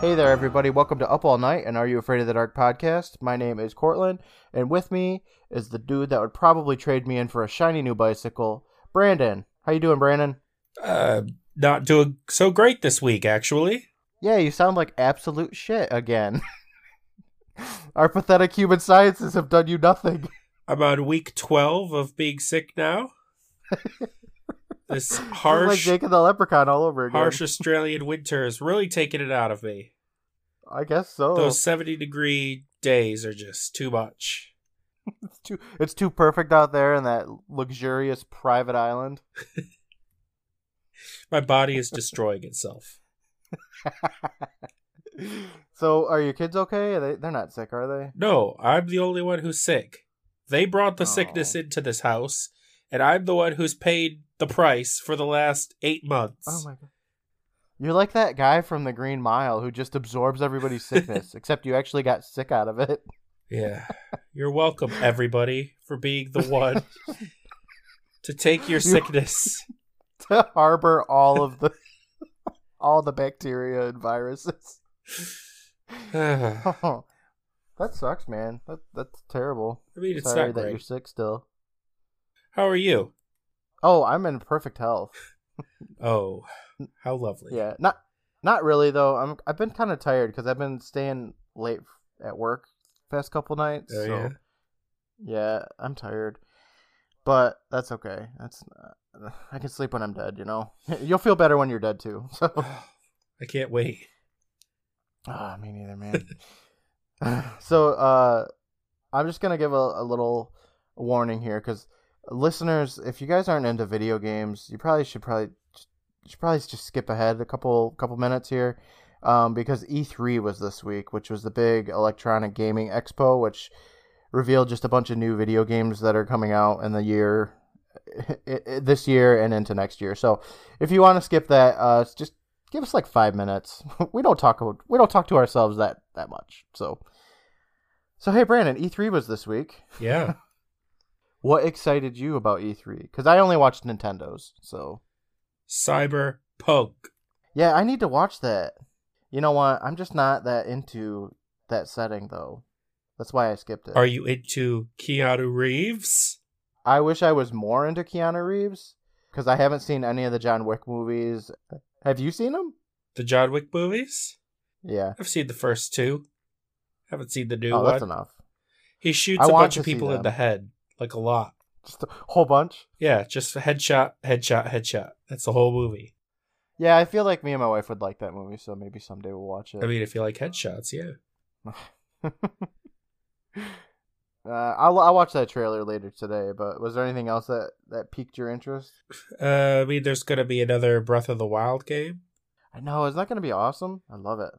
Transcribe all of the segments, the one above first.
Hey there, everybody. Welcome to Up All Night and Are You Afraid of the Dark podcast. My name is Courtland, and with me is the dude that would probably trade me in for a shiny new bicycle, Brandon. How you doing, Brandon? Uh, not doing so great this week, actually. Yeah, you sound like absolute shit again. Our pathetic human sciences have done you nothing. I'm on week 12 of being sick now. this is like harsh, Jake and the Leprechaun all over again. harsh Australian winter is really taking it out of me. I guess so. Those 70 degree days are just too much. It's too it's too perfect out there in that luxurious private island. My body is destroying itself. so, are your kids okay? Are they they're not sick, are they? No, I'm the only one who's sick. They brought the sickness Oh. into this house, and I'm the one who's paid the price for the last eight months. Oh my god. You're like that guy from the Green Mile who just absorbs everybody's sickness, except you actually got sick out of it. Yeah. You're welcome, everybody, for being the one to take your sickness. to harbor all of the all the bacteria and viruses. Oh, that sucks, man. That that's terrible. I mean, it's Sorry not that you're sick still. How are you? Oh, I'm in perfect health. Oh, how lovely. Yeah, not not really though. I'm I've been kind of tired because I've been staying late at work past couple nights. Oh, so yeah? yeah, I'm tired, but that's okay. That's uh, I can sleep when I'm dead. You know, you'll feel better when you're dead too. So I can't wait. ah, me neither, man. so uh, I'm just gonna give a, a little warning here because listeners, if you guys aren't into video games, you probably should probably should probably just skip ahead a couple couple minutes here, um, because E3 was this week, which was the big electronic gaming expo, which revealed just a bunch of new video games that are coming out in the year this year and into next year. So if you want to skip that, uh, just give us like five minutes. we don't talk about, we don't talk to ourselves that that much. So so hey Brandon, E3 was this week. Yeah. What excited you about E3? Because I only watched Nintendo's. So Cyberpunk. yeah, I need to watch that. You know what? I'm just not that into that setting though. That's why I skipped it. Are you into Keanu Reeves? I wish I was more into Keanu Reeves because I haven't seen any of the John Wick movies. Have you seen them? The John Wick movies? Yeah. I've seen the first two. Haven't seen the new oh, one. that's enough. He shoots I a bunch of people in the head, like a lot. Just a whole bunch. Yeah, just headshot, headshot, headshot. That's the whole movie. Yeah, I feel like me and my wife would like that movie, so maybe someday we'll watch it. I mean, if you like headshots, yeah. uh, I'll I'll watch that trailer later today. But was there anything else that that piqued your interest? Uh, I mean, there's gonna be another Breath of the Wild game. I know, is that going to be awesome? I love it.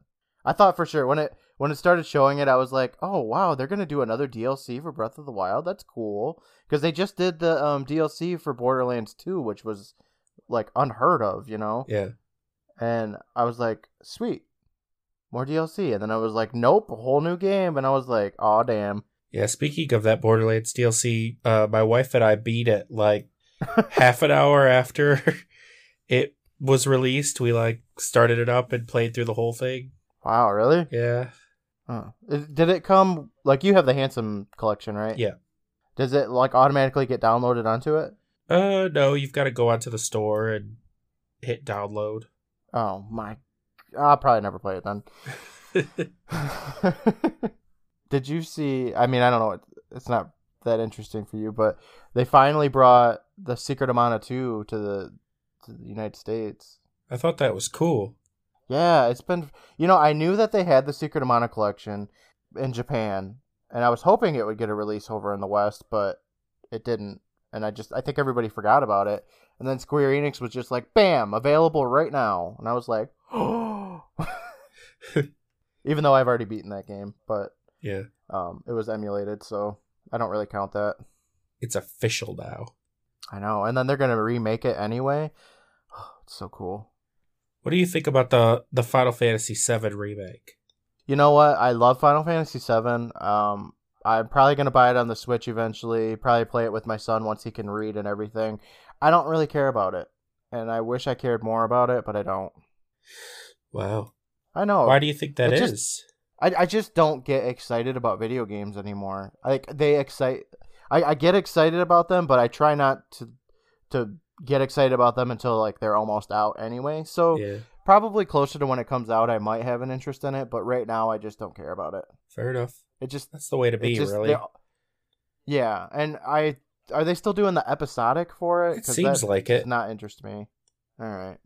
I thought for sure when it when it started showing it, I was like, oh wow, they're gonna do another DLC for Breath of the Wild. That's cool because they just did the um, DLC for Borderlands 2, which was like unheard of, you know. Yeah. And I was like, sweet, more DLC. And then I was like, nope, a whole new game. And I was like, oh damn. Yeah, speaking of that Borderlands DLC, uh, my wife and I beat it like half an hour after it was released. We like started it up and played through the whole thing. Wow, really? Yeah. Is- Did it come like you have the handsome collection, right? Yeah. Does it like automatically get downloaded onto it? Uh, no, you've got to go onto the store and hit download. Oh my! I'll probably never play it then. Did you see? I mean, I don't know. It's not that interesting for you, but they finally brought the Secret of Mana two to the to the United States. I thought that was cool. Yeah, it's been. You know, I knew that they had the Secret of Mana collection in Japan, and I was hoping it would get a release over in the West, but it didn't. And I just, I think everybody forgot about it. And then Square Enix was just like, "Bam, available right now," and I was like, "Oh!" Even though I've already beaten that game, but Yeah. um, it was emulated, so I don't really count that. It's official now. I know. And then they're gonna remake it anyway. it's so cool. What do you think about the the Final Fantasy VII remake? You know what? I love Final Fantasy VII. Um, I'm probably gonna buy it on the Switch eventually. Probably play it with my son once he can read and everything. I don't really care about it, and I wish I cared more about it, but I don't. Wow. I know. Why do you think that It is? just- I, I just don't get excited about video games anymore. Like they excite I, I get excited about them, but I try not to to get excited about them until like they're almost out anyway. So yeah, probably closer to when it comes out I might have an interest in it, but right now I just don't care about it. fair enough. It just That's the way to be, just really. Yeah, and I are they still doing the episodic for it? It seems like it. not interest me. All right.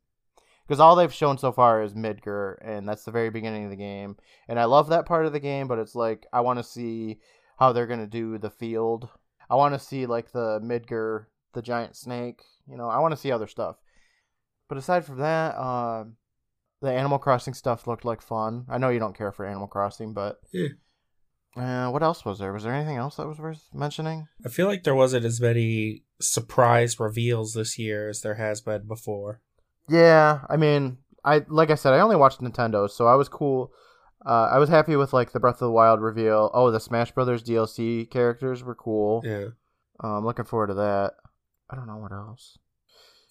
Because all they've shown so far is Midgar, and that's the very beginning of the game. And I love that part of the game, but it's like I want to see how they're gonna do the field. I want to see like the Midgar, the giant snake. You know, I want to see other stuff. But aside from that, uh, the Animal Crossing stuff looked like fun. I know you don't care for Animal Crossing, but Yeah. uh, what else was there? Was there anything else that was worth mentioning? I feel like there wasn't as many surprise reveals this year as there has been before. Yeah, I mean, I like I said, I only watched Nintendo, so I was cool. Uh, I was happy with like the Breath of the Wild reveal. Oh, the Smash Brothers DLC characters were cool. Yeah. I'm looking forward to that. I don't know what else.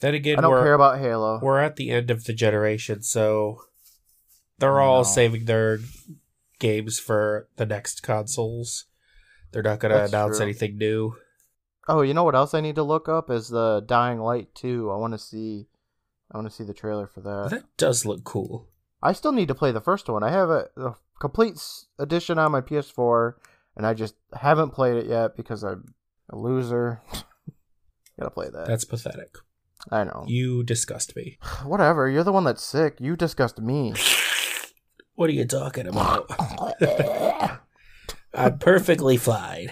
Then again, I don't we're, care about Halo. we're at the end of the generation, so they're all saving their games for the next consoles. They're not going to announce true. anything new. Oh, you know what else I need to look up is the Dying Light 2. I want to see. I want to see the trailer for that. that does look cool. I still need to play the first one. I have a, a complete edition on my PS4, and I just haven't played it yet because I'm a loser. Gotta play that. That's pathetic. I know. You disgust me. Whatever. You're the one that's sick. You disgust me. What are you talking about? I'm perfectly fine.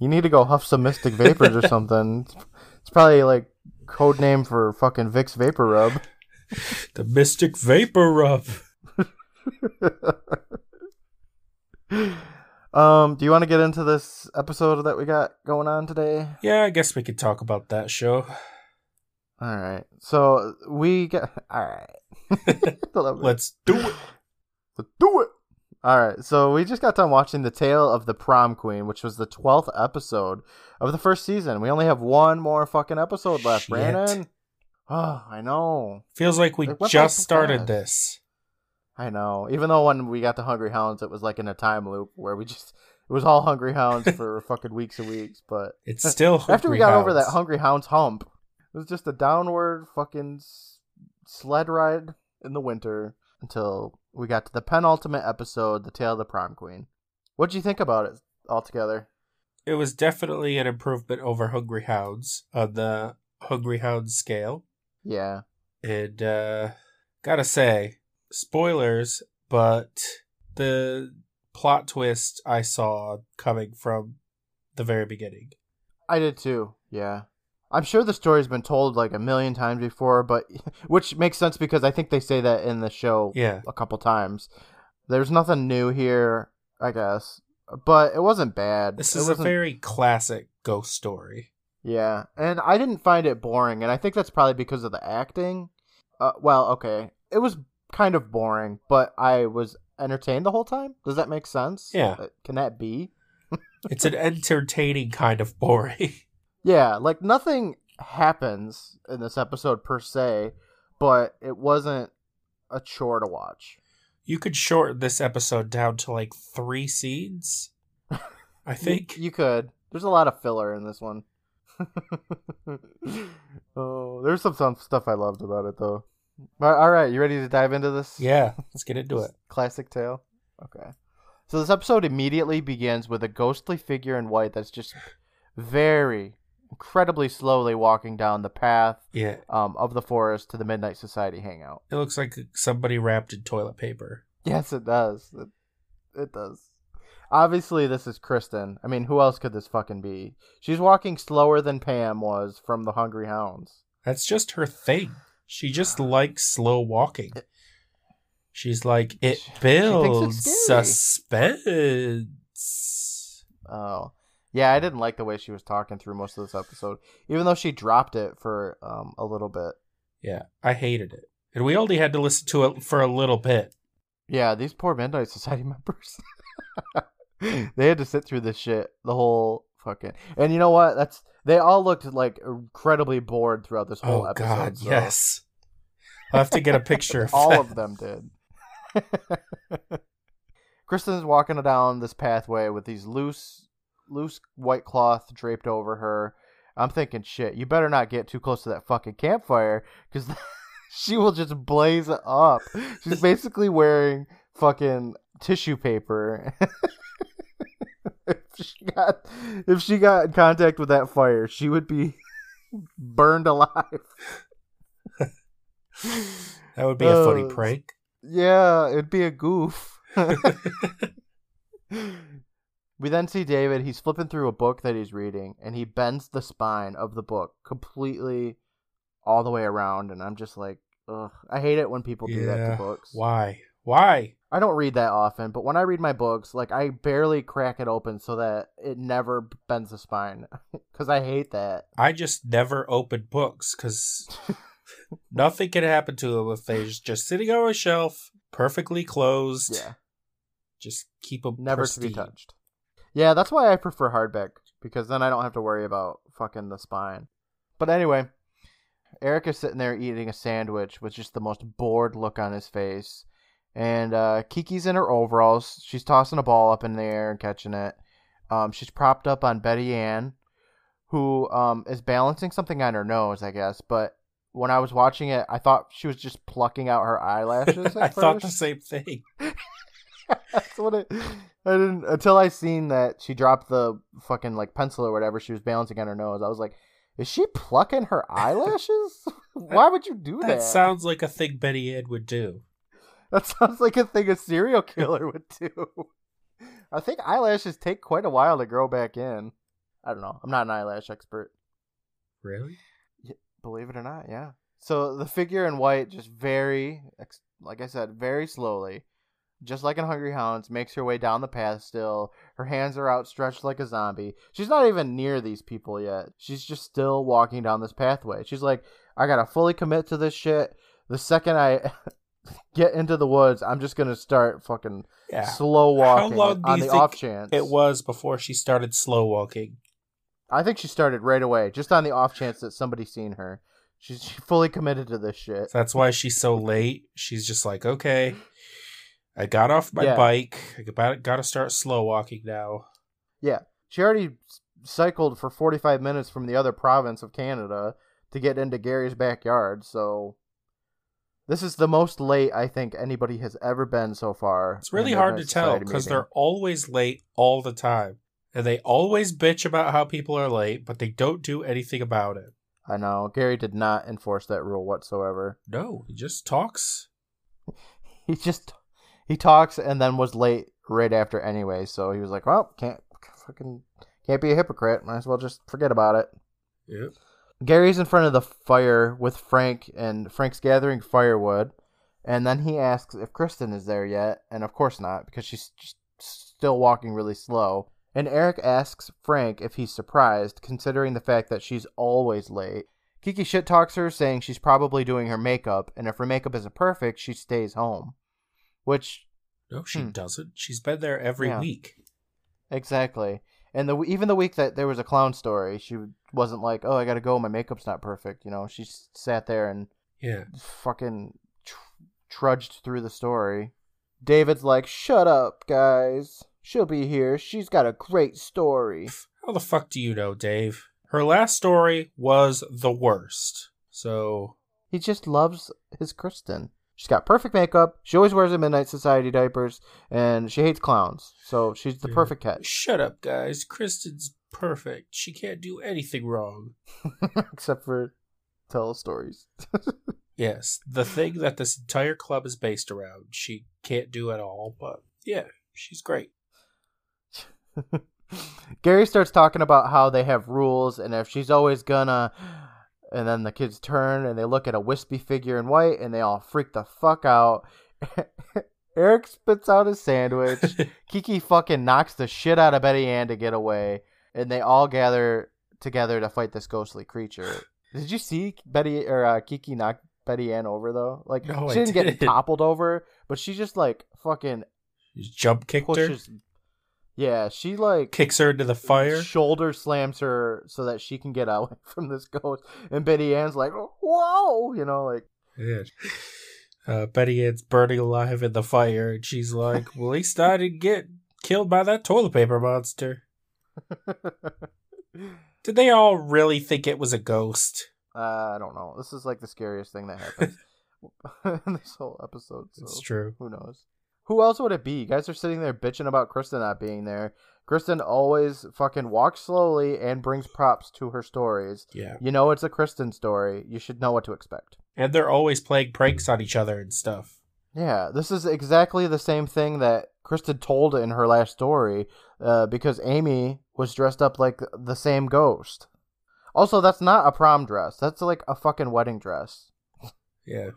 You need to go huff some Mystic Vapors or something. It's, it's probably like code name for fucking Vicks Vapor Rub. The Mystic Vapor Rub. um, do you want to get into this episode that we got going on today? Yeah, I guess we could talk about that show. All right. So we get. All right. Let's do it. Let's do it. All right, so we just got done watching The Tale of the Prom Queen, which was the 12th episode of the first season. We only have one more fucking episode left, Shit. Brandon. Oh, I know. Feels like we just started this. I know. Even though when we got the Hungry Hounds, it was like in a time loop where we just. It was all Hungry Hounds for fucking weeks and weeks, but It's still after we got over that Hungry Hounds hump, it was just a downward fucking sled ride in the winter until we got to the penultimate episode, The Tale of the Prom Queen. What'd you think about it altogether? It was definitely an improvement over Hungry Hounds on the Hungry Hounds scale. Yeah. And uh gotta say, spoilers, but the plot twist I saw coming from the very beginning. I did too. Yeah. I'm sure the story's been told like a million times before, but which makes sense because I think they say that in the show Yeah. a couple times. There's nothing new here, I guess, but it wasn't bad. This It is a very classic ghost story. Yeah, and I didn't find it boring, and I think that's probably because of the acting. Uh, well, okay, it was kind of boring, but I was entertained the whole time. Does that make sense? Yeah. Uh, Can that be? It's an entertaining kind of boring. Yeah, like nothing happens in this episode per se, but it wasn't a chore to watch. You could shorten this episode down to like three scenes. I think. you, you could. There's a lot of filler in this one. oh, there's some, some stuff I loved about it though. All right, you ready to dive into this? yeah, let's get into it. Classic tale. Okay. So this episode immediately begins with a ghostly figure in white that's just very incredibly slowly walking down the path Yeah, um, of the forest to the Midnight Society hangout. it looks like somebody wrapped in toilet paper. Yes, it does. It, it does. Obviously, this is Kristen. I mean, who else could this fucking be? She's walking slower than Pam was from the Hungry Hounds. That's just her thing. She just likes slow walking. She's like, it She- she thinks builds suspense. Oh. Yeah, I didn't like the way she was talking through most of this episode, even though she dropped it for um, a little bit. Yeah, I hated it. And we only had to listen to it for a little bit. Yeah, these poor Midnight Society members. they had to sit through this shit the whole fucking. And you know what? That's they all looked like incredibly bored throughout this whole Oh, episode. God, so- yes. I'll have to get a picture of all that. of them did. Kristen's walking down this pathway with these loose, loose white cloth draped over her. I'm thinking, shit, you better not get too close to that fucking campfire because she will just blaze up. She's basically wearing fucking tissue paper. If she got if she got in contact with that fire, she would be burned alive. That would be a funny Uh, prank. Yeah, it'd be a goof. we then see David. He's flipping through a book that he's reading, and he bends the spine of the book completely all the way around. And I'm just like, ugh. I hate it when people do that to books. Why? Why? I don't read that often, but when I read my books, like I barely crack it open so that it never bends the spine, because I hate that. I just never open books because nothing can happen to them if they're just, sitting on a shelf, perfectly closed. Yeah, Just keep them never to be touched. Yeah, that's why I prefer hardback because then I don't have to worry about fucking the spine. But anyway, Eric is sitting there eating a sandwich with just the most bored look on his face. And uh, Kiki's in her overalls. She's tossing a ball up in the air and catching it. Um, she's propped up on Betty Ann, who um, is balancing something on her nose, I guess. But when I was watching it, I thought she was just plucking out her eyelashes. I thought the same thing. That's what it. I didn't until I seen that she dropped the fucking like pencil or whatever she was balancing on her nose. I was like, is she plucking her eyelashes? Why would you do that? That sounds like a thing Betty Ann would do. That sounds like a thing a serial killer would do. I think eyelashes take quite a while to grow back in. I don't know. I'm not an eyelash expert. Really? Believe it or not, yeah. So the figure in white just very, like I said, very slowly, just like in Hungry Hounds, makes her way down the path still. Her hands are outstretched like a zombie. She's not even near these people yet. She's just still walking down this pathway. She's like, I gotta fully commit to this shit. The second I get into the woods, I'm just gonna start fucking Yeah. slow walking on the off chance. It was before she started slow walking. I think she started right away, just on the off chance that somebody seen her. She's she fully committed to this shit. That's why she's so late. She's just like, okay, I got off my Yeah. bike. I got got to start slow walking now. Yeah, she already cycled for 45 minutes from the other province of Canada to get into Gary's backyard, so this is the most late I think anybody has ever been so far. It's really hard to tell because they're always late all the time. And they always bitch about how people are late, but they don't do anything about it. I know. Gary did not enforce that rule whatsoever. No, he just talks. He just he talks and then was late right after anyway, so he was like, "Well, can't fucking can't be a hypocrite. Might as well just forget about it." Yep. Gary's in front of the fire with Frank, and Frank's gathering firewood. And then he asks if Kristen is there yet, and of course not, because she's just still walking really slow. And Eric asks Frank if he's surprised, considering the fact that she's always late. Kiki shit talks her, saying she's probably doing her makeup, and if her makeup isn't perfect, she stays home. Which, No, she Hmm. doesn't. She's been there every Yeah. week. exactly. And the even the week that there was a clown story, she wasn't like, "Oh, I gotta go. My makeup's not perfect." You know, she sat there and Yeah. fucking tr- trudged through the story. David's like, "Shut up, guys. She'll be here. She's got a great story." How the fuck do you know, Dave? Her last story was the worst. So, He just loves his Kristen. She's got perfect makeup. She always wears a Midnight Society diapers, and she hates clowns. So she's the Yeah. perfect catch, shut up, guys. Kristen's perfect. She can't do anything wrong. except for tell stories. Yes, the thing that this entire club is based around, she can't do at all, but yeah, she's great. Gary starts talking about how they have rules, and if she's always gonna. And then the kids turn and they look at a wispy figure in white, and they all freak the fuck out. Eric spits out his sandwich. Kiki fucking knocks the shit out of Betty Ann to get away, and they all gather together to fight this ghostly creature. Did you see Betty or uh, Kiki knock Betty Ann over though? Like No, she didn't get didn't. toppled over, but she just like fucking jump kicked her, pushes. Yeah, she like kicks her into the fire. shoulder slams her so that she can get away from this ghost, and Betty Ann's like, "Whoa!" You know, like Yeah. Uh, Betty Ann's burning alive in the fire, and she's like, "Well, at least I didn't get killed by that toilet paper monster." Did they all really think it was a ghost? Uh, I don't know. This is like the scariest thing that happens in this whole episode. So It's true. who knows? Who else would it be? You guys are sitting there bitching about Kristen not being there. Kristen always fucking walks slowly and brings props to her stories. Yeah, You know it's a Kristen story. You should know what to expect. and they're always playing pranks on each other and stuff. Yeah, this is exactly the same thing that Kristen told in her last story, uh, because Amy was dressed up like the same ghost. Also, that's not a prom dress. That's like a fucking wedding dress. Yeah.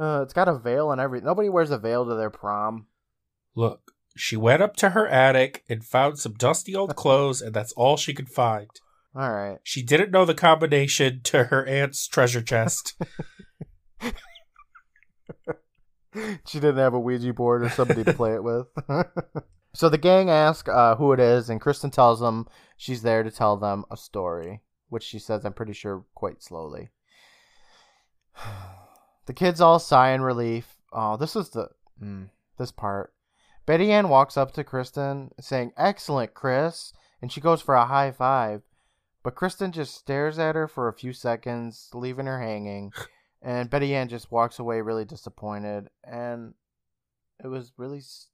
Uh, it's got a veil and everything. Nobody wears a veil to their prom. Look, she went up to her attic and found some dusty old clothes, and that's all she could find. All right. She didn't know the combination to her aunt's treasure chest. she didn't have a Ouija board or somebody to play it with. so the gang ask uh, who it is, and Kristen tells them she's there to tell them a story, which she says, I'm pretty sure, quite slowly. The kids all sigh in relief. Oh, this is the mm, this part. Betty Ann walks up to Kristen, saying, "Excellent, Chris," and she goes for a high five. But Kristen just stares at her for a few seconds, leaving her hanging. And Betty Ann just walks away really disappointed. And it was really. s-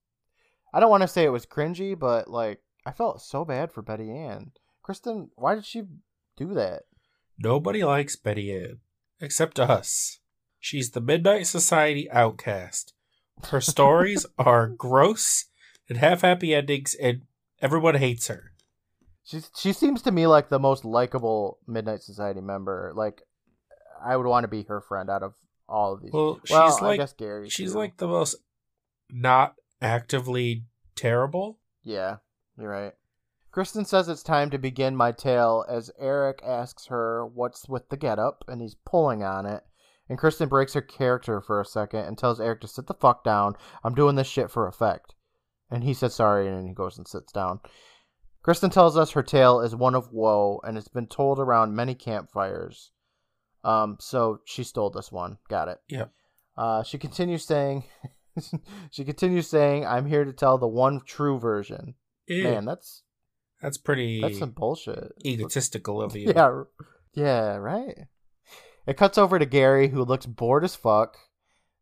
I don't want to say it was cringy, but like, I felt so bad for Betty Ann. Kristen, why did she do that? Nobody likes Betty Ann, except us. She's the Midnight Society outcast. Her stories are gross and have happy endings, and everyone hates her. She's, she seems to me like the most likable Midnight Society member. Like, I would want to be her friend out of all of these. Well, well, she's I like guess Gary. she's too. like the most not actively terrible. Yeah, you're right. Kristen says it's time to begin my tale as Eric asks her what's with the getup, and he's pulling on it. And Kristen breaks her character for a second and tells Eric to sit the fuck down. I'm doing this shit for effect. And he says sorry, and he goes and sits down. Kristen tells us her tale is one of woe, and it's been told around many campfires. Um, so she stole this one. Got it. Yeah. Uh, she continues saying, she continues saying, "I'm here to tell the one true version." Ew, Man, that's that's pretty that's some bullshit. egotistical of you. Yeah, yeah, right. It cuts over to Gary, who looks bored as fuck.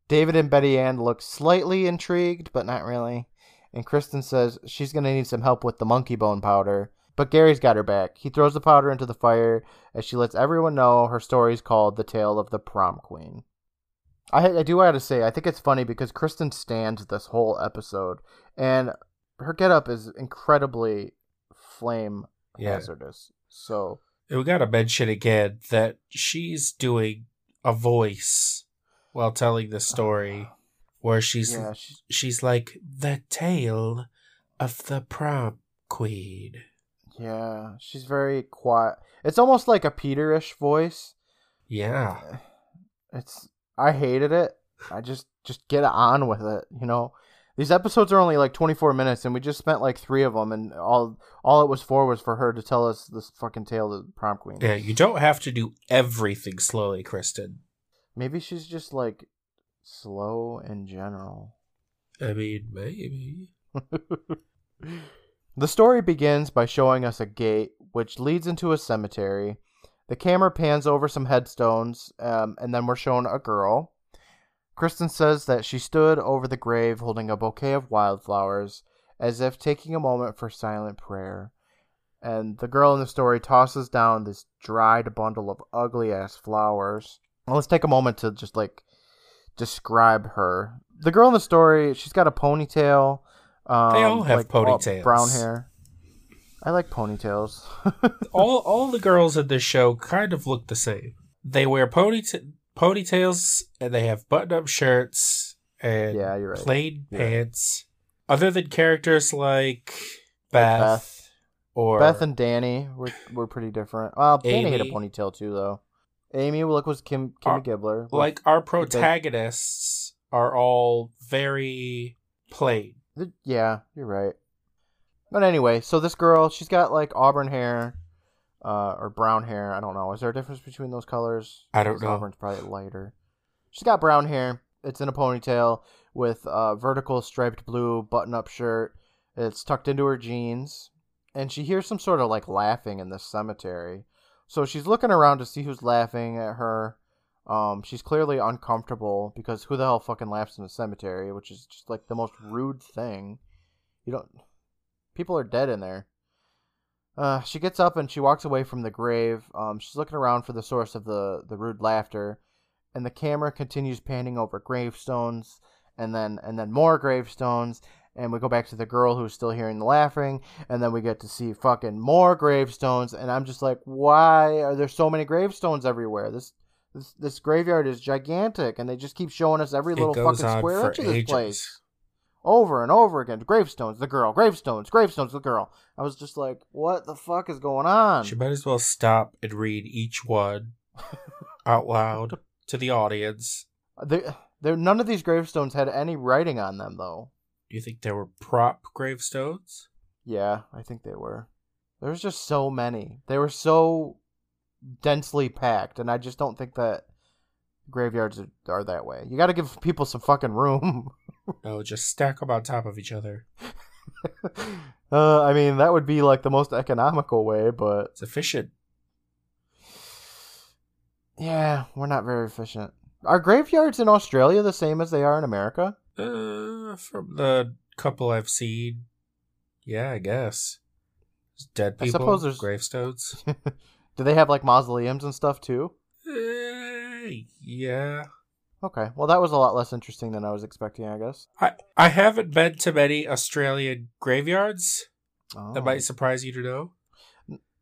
David and Betty Ann look slightly intrigued, but not really. And Kristen says she's gonna need some help with the monkey bone powder. But Gary's got her back. He throws the powder into the fire as she lets everyone know her story's called The Tale of the Prom Queen. I, I do have to say, I think it's funny because Kristen stands this whole episode, and her getup is incredibly flame Yeah. hazardous. So We gotta mention again that she's doing a voice while telling the story ah. where she's yeah, she's, she's like the tale of the prom queen. yeah, she's very quiet. It's almost like a Peterish voice. Yeah. It's I hated it. I just just get on with it, you know. These episodes are only like 24 minutes, and we just spent like three of them, and all all it was for was for her to tell us this fucking tale of the prom queen. Yeah, you don't have to do everything slowly, Kristen. Maybe she's just like slow in general. I mean, maybe. the story begins by showing us a gate which leads into a cemetery. The camera pans over some headstones, um, and then we're shown a girl. Kristen says that she stood over the grave holding a bouquet of wildflowers, as if taking a moment for silent prayer. And the girl in the story tosses down this dried bundle of ugly ass flowers. Well, let's take a moment to just like describe her. The girl in the story, she's got a ponytail. Um, They all have like, ponytails. brown hair. I like ponytails. all all the girls in this show kind of look the same. They wear ponyta- ponytails and they have button-up shirts and Yeah, you're right. plain You're right. pants. Other than characters like Beth, Beth. or Beth and Danny were were pretty different. Well, Danny had a ponytail too, though. Amy, look, was Kim Kimmy Uh, Gibbler. like our protagonists are all very plain. Yeah, you're right. But anyway, so this girl, she's got like auburn hair, uh, or brown hair. I don't know. Is there a difference between those colors? I don't know. Auburn's probably lighter. She's got brown hair, It's in a ponytail with a vertical striped blue button-up shirt. It's tucked into her jeans, and she hears some sort of like laughing in this cemetery. So she's looking around to see who's laughing at her. Um, she's clearly uncomfortable because who the hell fucking laughs in a cemetery, which is just like the most rude thing. You don't. People are dead in there. Uh, she gets up and she walks away from the grave. Um, she's looking around for the source of the, the rude laughter, and the camera continues panning over gravestones, and then and then more gravestones, and we go back to the girl who's still hearing the laughing, and then we get to see fucking more gravestones, and I'm just like, why are there so many gravestones everywhere? This this this graveyard is gigantic, and they just keep showing us every It little fucking square inch of this ages. place over and over again. Gravestones, the girl. Gravestones, gravestones, the girl. I was just like, what the fuck is going on? She might as well stop and read each one out loud to the audience. There, there, none of these gravestones had any writing on them, though. Do you think there were prop gravestones? Yeah, I think they were. There was just so many. They were so densely packed, and I just don't think that graveyards are, are that way. You got to give people some fucking room. No, just stack them on top of each other. uh, I mean, that would be like the most economical way, but It's efficient. yeah, we're not very efficient. Are graveyards in Australia the same as they are in America? Uh, from the couple I've seen, yeah, I guess. There's dead I people, suppose there's- gravestones. Do they have like mausoleums and stuff too? Uh, yeah. Okay, well, that was a lot less interesting than I was expecting, I guess. I I haven't been to many Australian graveyards. That Oh. might surprise you to know.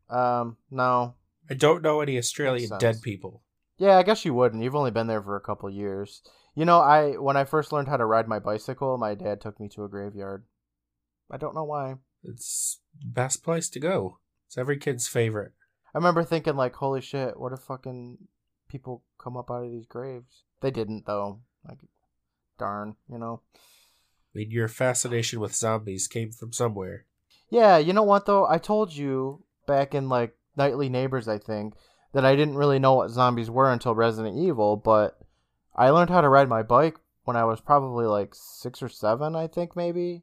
Um, no. I don't know any Australian dead people. Yeah, I guess you wouldn't. You've only been there for a couple years. You know, I when I first learned how to ride my bicycle, my dad took me to a graveyard. I don't know why. It's the best place to go. It's every kid's favorite. I remember thinking like, "Holy shit, what if fucking people come up out of these graves?" They didn't though. Like, darn, you know. I mean, your fascination with zombies came from somewhere. Yeah, you know what though? I told you back in like Nightly Neighbors, I think, that I didn't really know what zombies were until Resident Evil, but I learned how to ride my bike when I was probably like six or seven, I think maybe.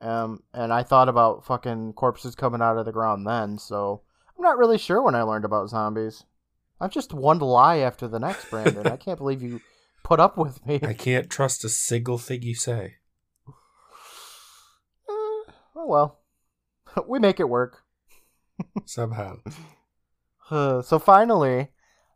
Um, and I thought about fucking corpses coming out of the ground then, so I'm not really sure when I learned about zombies. I'm just one lie after the next, Brandon. I can't believe you put up with me. I can't trust a single thing you say. Uh, oh well, we make it work. Somehow. Uh, so finally,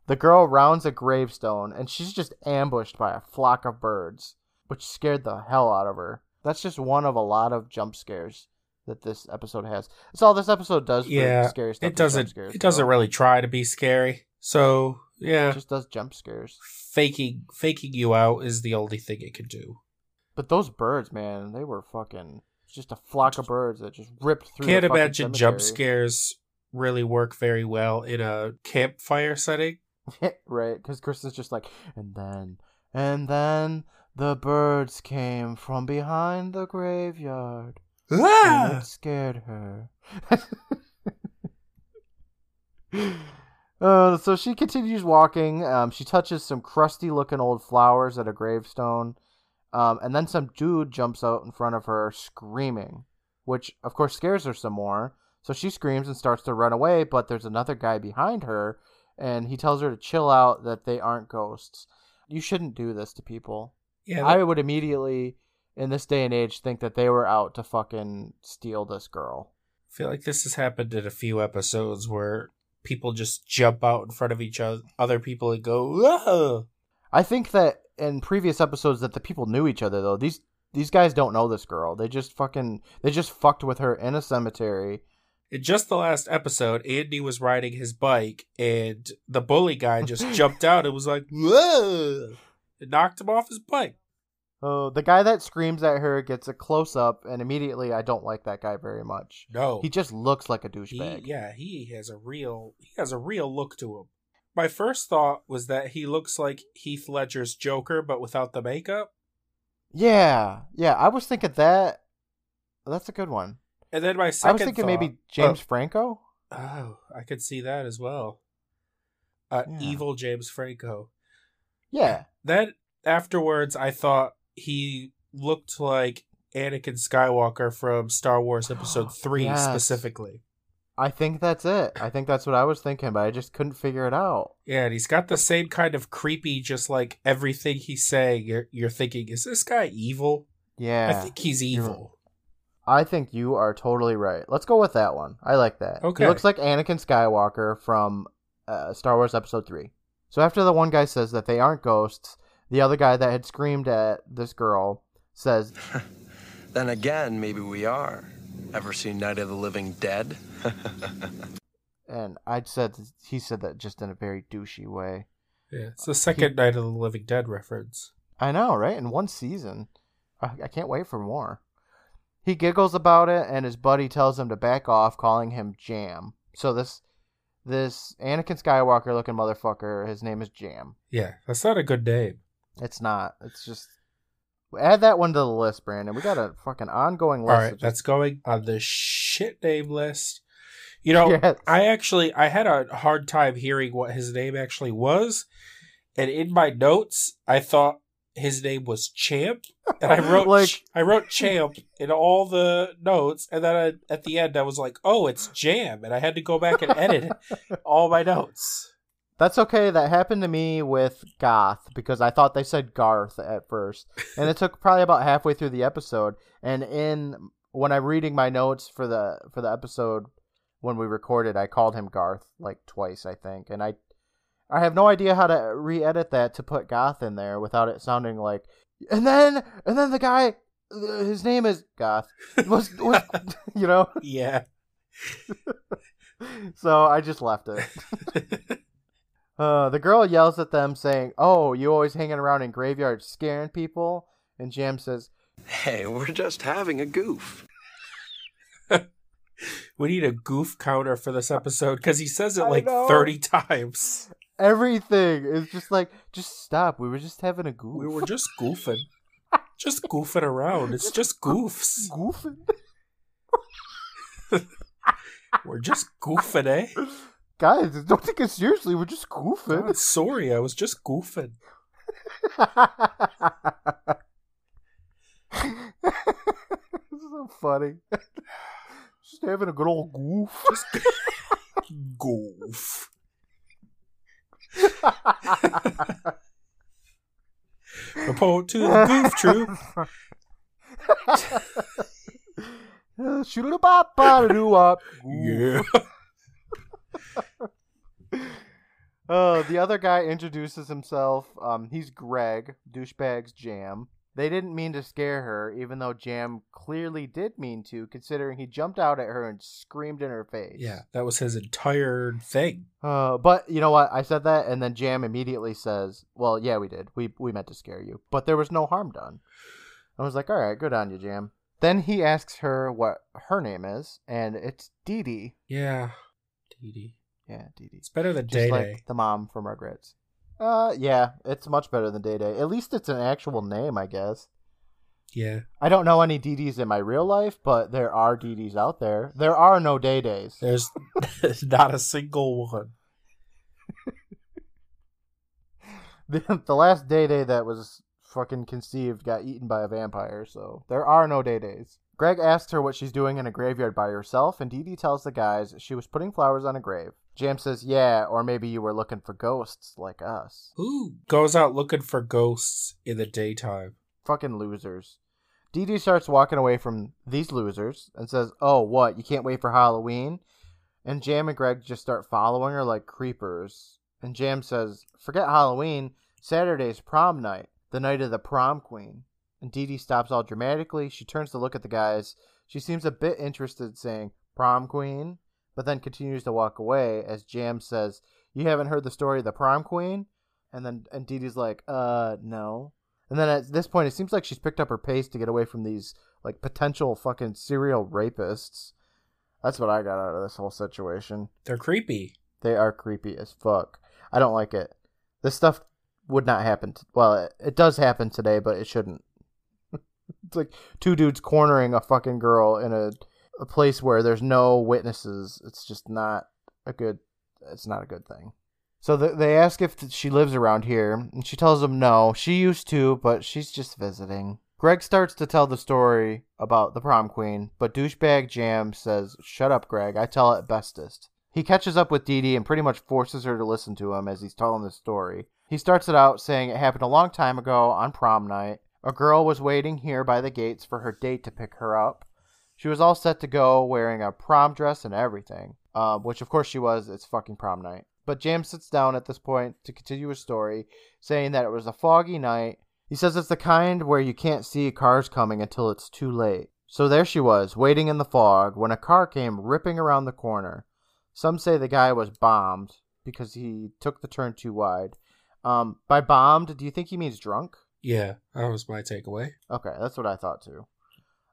the girl rounds a gravestone and she's just ambushed by a flock of birds, which scared the hell out of her. That's just one of a lot of jump scares that this episode has. That's all this episode does Yeah, scary stuff. It doesn't. Scares, It doesn't really try to be scary. So yeah, It just does jump scares. faking faking you out is the only thing it can do. But those birds, man, they were fucking just a flock of birds that just ripped through. The Can't imagine jump scares really work very well in a campfire setting. right, because Chris is just like, and then, and then the birds came from behind the graveyard. and Ah! it scared her. uh, so she continues walking. Um, she touches some crusty looking old flowers at a gravestone. Um, and then some dude jumps out in front of her screaming, which of course scares her some more. So she screams and starts to run away, but there's another guy behind her, and he tells her to chill out, that they aren't ghosts. You shouldn't do this to people. Yeah, I would immediately, in this day and age, think that they were out to fucking steal this girl. I feel like this has happened in a few episodes where people just jump out in front of each other, other people and go, "Whoa!" I think that in previous episodes that the people knew each other though. These these guys don't know this girl. They just fucking they just fucked with her in a cemetery. In just the last episode, Andy was riding his bike and the bully guy just jumped out and was like, "Whoa!" It knocked him off his bike. Oh, the guy that screams at her gets a close up, and immediately I don't like that guy very much. No, He just looks like a He- douchebag. yeah, he has a real he has a real look to him. My first thought was that he looks like Heath Ledger's Joker, but without the makeup. Yeah, yeah. I was thinking that. That's a good one. And then my second, I was thinking thought- maybe James Franco. Oh, I could see that as well. Uh, Yeah. evil James Franco. Yeah, That afterwards, I thought he looked like Anakin Skywalker from Star Wars Episode 3 Yes. specifically. I think that's it. I think that's what I was thinking, but I just couldn't figure it out. Yeah, and he's got the same kind of creepy, just like everything he's saying. You're, you're thinking, is this guy evil? Yeah. I think he's evil. I think you are totally right. Let's go with that one. I like that. Okay. He looks like Anakin Skywalker from uh, Star Wars Episode 3. So after the one guy says that they aren't ghosts, the other guy that had screamed at this girl says, Then again, maybe we are. Ever seen Night of the Living Dead? and I said, he said that just in a very douchey way. Yeah, it's the second Night of the Living Dead reference. I know, right? In one season. I, I can't wait for more. He giggles about it, and his buddy tells him to back off, calling him Jam. So this this Anakin Skywalker looking motherfucker, his name is Jam. Yeah, that's not a good name. It's not. It's just add that one to the list, Brandon. We got a fucking ongoing list. All right, that's going on the shit name list. You know, Yes. I actually I had a hard time hearing what his name actually was, and in my notes I thought his name was Champ, and I wrote Like- I wrote Champ in all the notes, and then I, at the end I was like, oh, it's Jam, and I had to go back and edit all my notes. That's okay. That happened to me with Goth because I thought they said Garth at first, and it took probably about halfway through the episode. And in when I'm reading my notes for the for the episode when we recorded, I called him Garth like twice, I think, and I I have no idea how to re-edit that to put Goth in there without it sounding like. And then and then the guy, his name is Goth. Was was you know? Yeah. So I just left it. Uh, the girl yells at them, saying, "Oh, you always hanging around in graveyards scaring people." And Jam says, Hey, we're just having a goof. We need a goof counter for this episode because he says it I like know. 30 times. "Everything is just like, just stop. We were just having a goof. We were just goofing. just goofing around. It's just goofs. goofing." We're just goofing, eh? Guys, don't take it seriously. We're just goofing. God, sorry, I was just goofing. this is so funny. just having a good old goof. Just goof. Report to the goof troop. Shoot a bop, bop, wop. Yeah. Oh, the other guy introduces himself. Um, he's Greg, douchebag's Jam. They didn't mean to scare her, even though Jam clearly did mean to, considering he jumped out at her and screamed in her face. Yeah, that was his entire thing. Uh, but you know what? I said that, and then Jam immediately says, "Well, yeah, we did. We we meant to scare you, but there was no harm done." I was like, "All right, good on you, Jam." Then he asks her what her name is, and it's Dee Dee. Yeah. Dee Dee. Yeah, Dee Dee. It's better than Just Day like Day. the mom from Rugrats. Uh, yeah, it's much better than Day Day. At least it's an actual name, I guess. Yeah. I don't know any Dee Dees in my real life, but there are Dee Dees out there. There are no Day Days. There's not a single one. The, the last Day Day that was fucking conceived got eaten by a vampire, so there are no Day Days. Greg asks her what she's doing in a graveyard by herself, and Dee Dee tells the guys she was putting flowers on a grave. Jam says, Yeah, or maybe you were looking for ghosts like us. Who goes out looking for ghosts in the daytime? Fucking losers. Dee Dee starts walking away from these losers and says, Oh, what? You can't wait for Halloween? And Jam and Greg just start following her like creepers. And Jam says, Forget Halloween. Saturday's prom night, the night of the prom queen. And Dee Dee stops all dramatically. She turns to look at the guys. She seems a bit interested, saying, Prom queen? But then continues to walk away as Jam says, You haven't heard the story of the prom queen? And then and Dee Dee's like, Uh, no. And then at this point, it seems like she's picked up her pace to get away from these like potential fucking serial rapists. That's what I got out of this whole situation. They're creepy. They are creepy as fuck. I don't like it. This stuff would not happen. T- well, it, it does happen today, but it shouldn't. it's like two dudes cornering a fucking girl in a a place where there's no witnesses. It's just not a good. It's not a good thing. So th- they ask if she lives around here, and she tells them no. She used to, but she's just visiting. Greg starts to tell the story about the prom queen, but douchebag Jam says, Shut up, Greg. I tell it bestest. He catches up with Dee Dee and pretty much forces her to listen to him as he's telling the story. He starts it out saying it happened a long time ago on prom night. A girl was waiting here by the gates for her date to pick her up. She was all set to go, wearing a prom dress and everything. Uh, which, of course, she was. It's fucking prom night. But Jam sits down at this point to continue his story, saying that it was a foggy night. He says it's the kind where you can't see cars coming until it's too late. So there she was, waiting in the fog, when a car came ripping around the corner. Some say the guy was bombed because he took the turn too wide. Um, by bombed, do you think he means drunk? Yeah, that was my takeaway. Okay, that's what I thought too.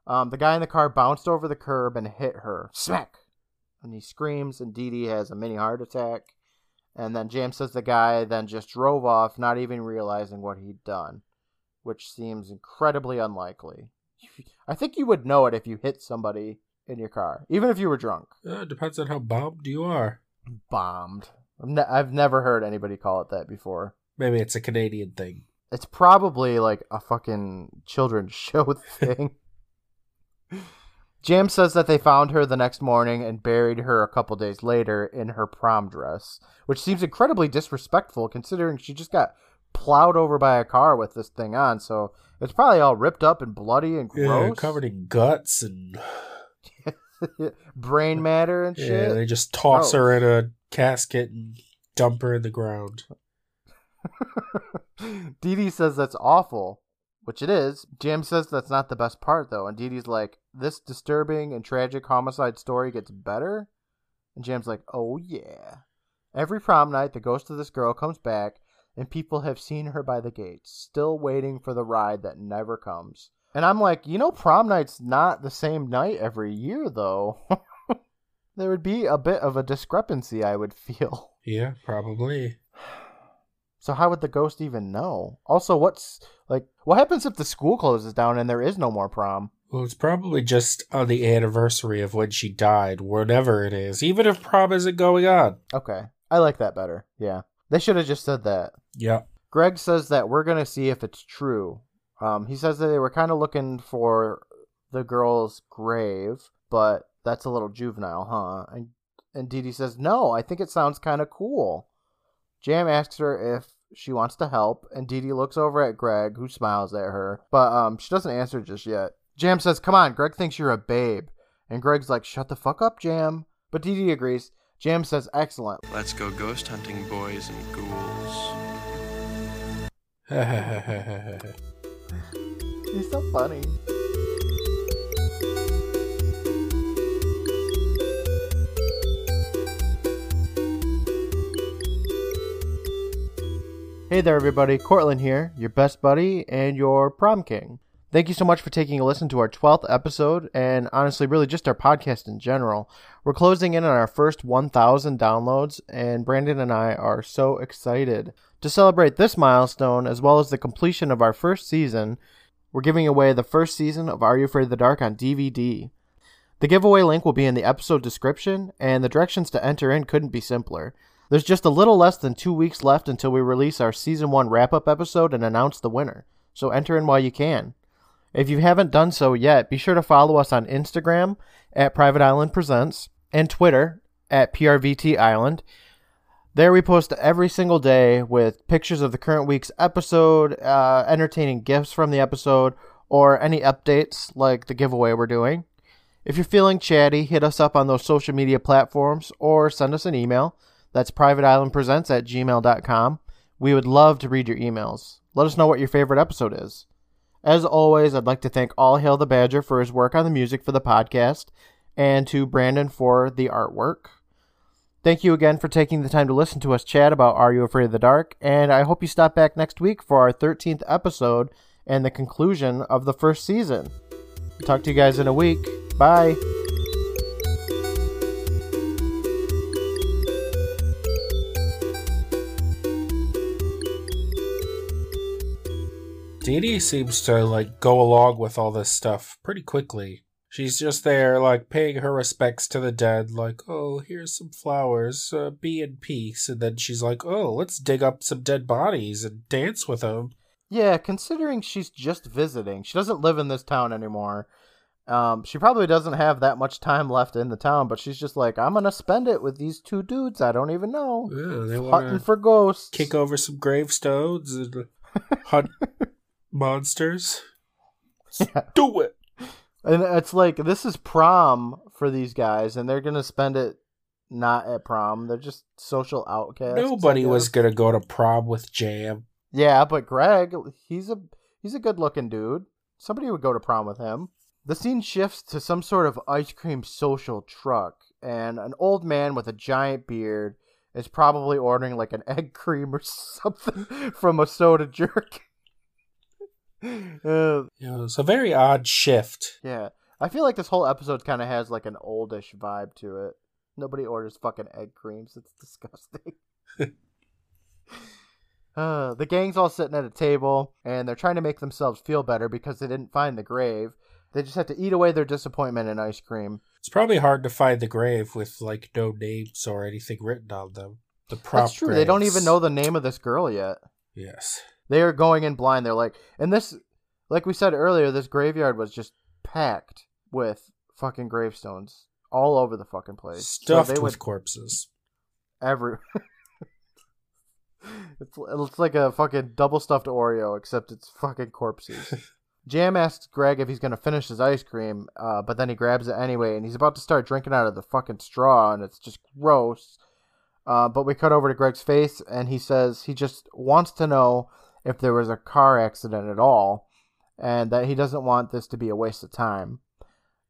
Um, the guy in the car bounced over the curb and hit her. Smack! And he screams, and Dee Dee has a mini heart attack. And then James says the guy then just drove off, not even realizing what he'd done, which seems incredibly unlikely. I think you would know it if you hit somebody in your car, even if you were drunk. Uh, depends on how bombed you are. Bombed. I've, ne- I've never heard anybody call it that before. Maybe it's a Canadian thing. It's probably like a fucking children's show thing. Jam says that they found her the next morning and buried her a couple days later in her prom dress, which seems incredibly disrespectful considering she just got plowed over by a car with this thing on. So it's probably all ripped up and bloody and Yeah, covered in guts and brain matter and shit. yeah, they just toss Gross. her oh. in a casket and dump her in the ground. Dee Dee says that's awful, which it is. Jam says that's not the best part, though. And Dee Dee's like, this disturbing and tragic homicide story gets better? And Jam's like, oh yeah. Every prom night, the ghost of this girl comes back, and people have seen her by the gates, still waiting for the ride that never comes. And I'm like, you know, prom night's not the same night every year, though. there would be a bit of a discrepancy, I would feel. Yeah, probably. So how would the ghost even know? Also, what's like what happens if the school closes down and there is no more prom? Well, it's probably just on the anniversary of when she died, whatever it is, even if prom isn't going on. Okay. I like that better. Yeah. They should have just said that. Yeah. Greg says that we're going to see if it's true. Um, he says that they were kind of looking for the girl's grave, but that's a little juvenile, huh? And and Dee Dee says, "No, I think it sounds kind of cool." Jam asks her if she wants to help, and Dee Dee looks over at Greg, who smiles at her, but um, she doesn't answer just yet. Jam says, "Come on, Greg thinks you're a babe," and Greg's like, "Shut the fuck up, Jam." But Dee Dee agrees. Jam says, "Excellent." Let's go ghost hunting, boys and ghouls. He's so funny. Hey there, everybody. Courtland here, your best buddy and your prom king. Thank you so much for taking a listen to our 12th episode and honestly, really just our podcast in general. We're closing in on our first 1,000 downloads, and Brandon and I are so excited. To celebrate this milestone, as well as the completion of our first season, we're giving away the first season of Are You Afraid of the Dark on DVD. The giveaway link will be in the episode description, and the directions to enter in couldn't be simpler. There's just a little less than two weeks left until we release our season one wrap up episode and announce the winner, so enter in while you can. If you haven't done so yet, be sure to follow us on Instagram at Private Island Presents and Twitter at PRVT Island. There we post every single day with pictures of the current week's episode, uh, entertaining gifts from the episode, or any updates like the giveaway we're doing. If you're feeling chatty, hit us up on those social media platforms or send us an email. That's privateislandpresents at gmail.com. We would love to read your emails. Let us know what your favorite episode is. As always, I'd like to thank All Hail the Badger for his work on the music for the podcast and to Brandon for the artwork. Thank you again for taking the time to listen to us chat about Are You Afraid of the Dark? And I hope you stop back next week for our 13th episode and the conclusion of the first season. Talk to you guys in a week. Bye. Dee seems to like go along with all this stuff pretty quickly. She's just there, like, paying her respects to the dead, like, oh, here's some flowers, uh, be in peace. And then she's like, oh, let's dig up some dead bodies and dance with them. Yeah, considering she's just visiting, she doesn't live in this town anymore. Um, she probably doesn't have that much time left in the town, but she's just like, I'm gonna spend it with these two dudes I don't even know, Yeah, they hunting for ghosts. kick over some gravestones and hunt monsters. Yeah. Do it! And it's like this is prom for these guys, and they're gonna spend it not at prom. They're just social outcasts. Nobody was gonna go to prom with Jam. Yeah, but Greg, he's a he's a good looking dude. Somebody would go to prom with him. The scene shifts to some sort of ice cream social truck, and an old man with a giant beard is probably ordering like an egg cream or something from a soda jerk. Uh, You it's a very odd shift. yeah, I feel like this whole episode kind of has like an oldish vibe to it. Nobody orders fucking egg creams. It's disgusting. Uh, the gang's all sitting at a table and they're trying to make themselves feel better because they didn't find the grave. They just have to eat away their disappointment in ice cream. It's probably hard to find the grave with like no names or anything written on them. The prop That's true. They don't even know the name of this girl yet. Yes. They are going in blind. They're like, and this, like we said earlier, this graveyard was just packed with fucking gravestones all over the fucking place. Stuffed so they with corpses. every. it's it's like a fucking double stuffed Oreo, except it's fucking corpses. Jam asks Greg if he's gonna finish his ice cream, uh, but then he grabs it anyway, and he's about to start drinking out of the fucking straw, and it's just gross. Uh, but we cut over to Greg's face, and he says he just wants to know if there was a car accident at all, and that he doesn't want this to be a waste of time.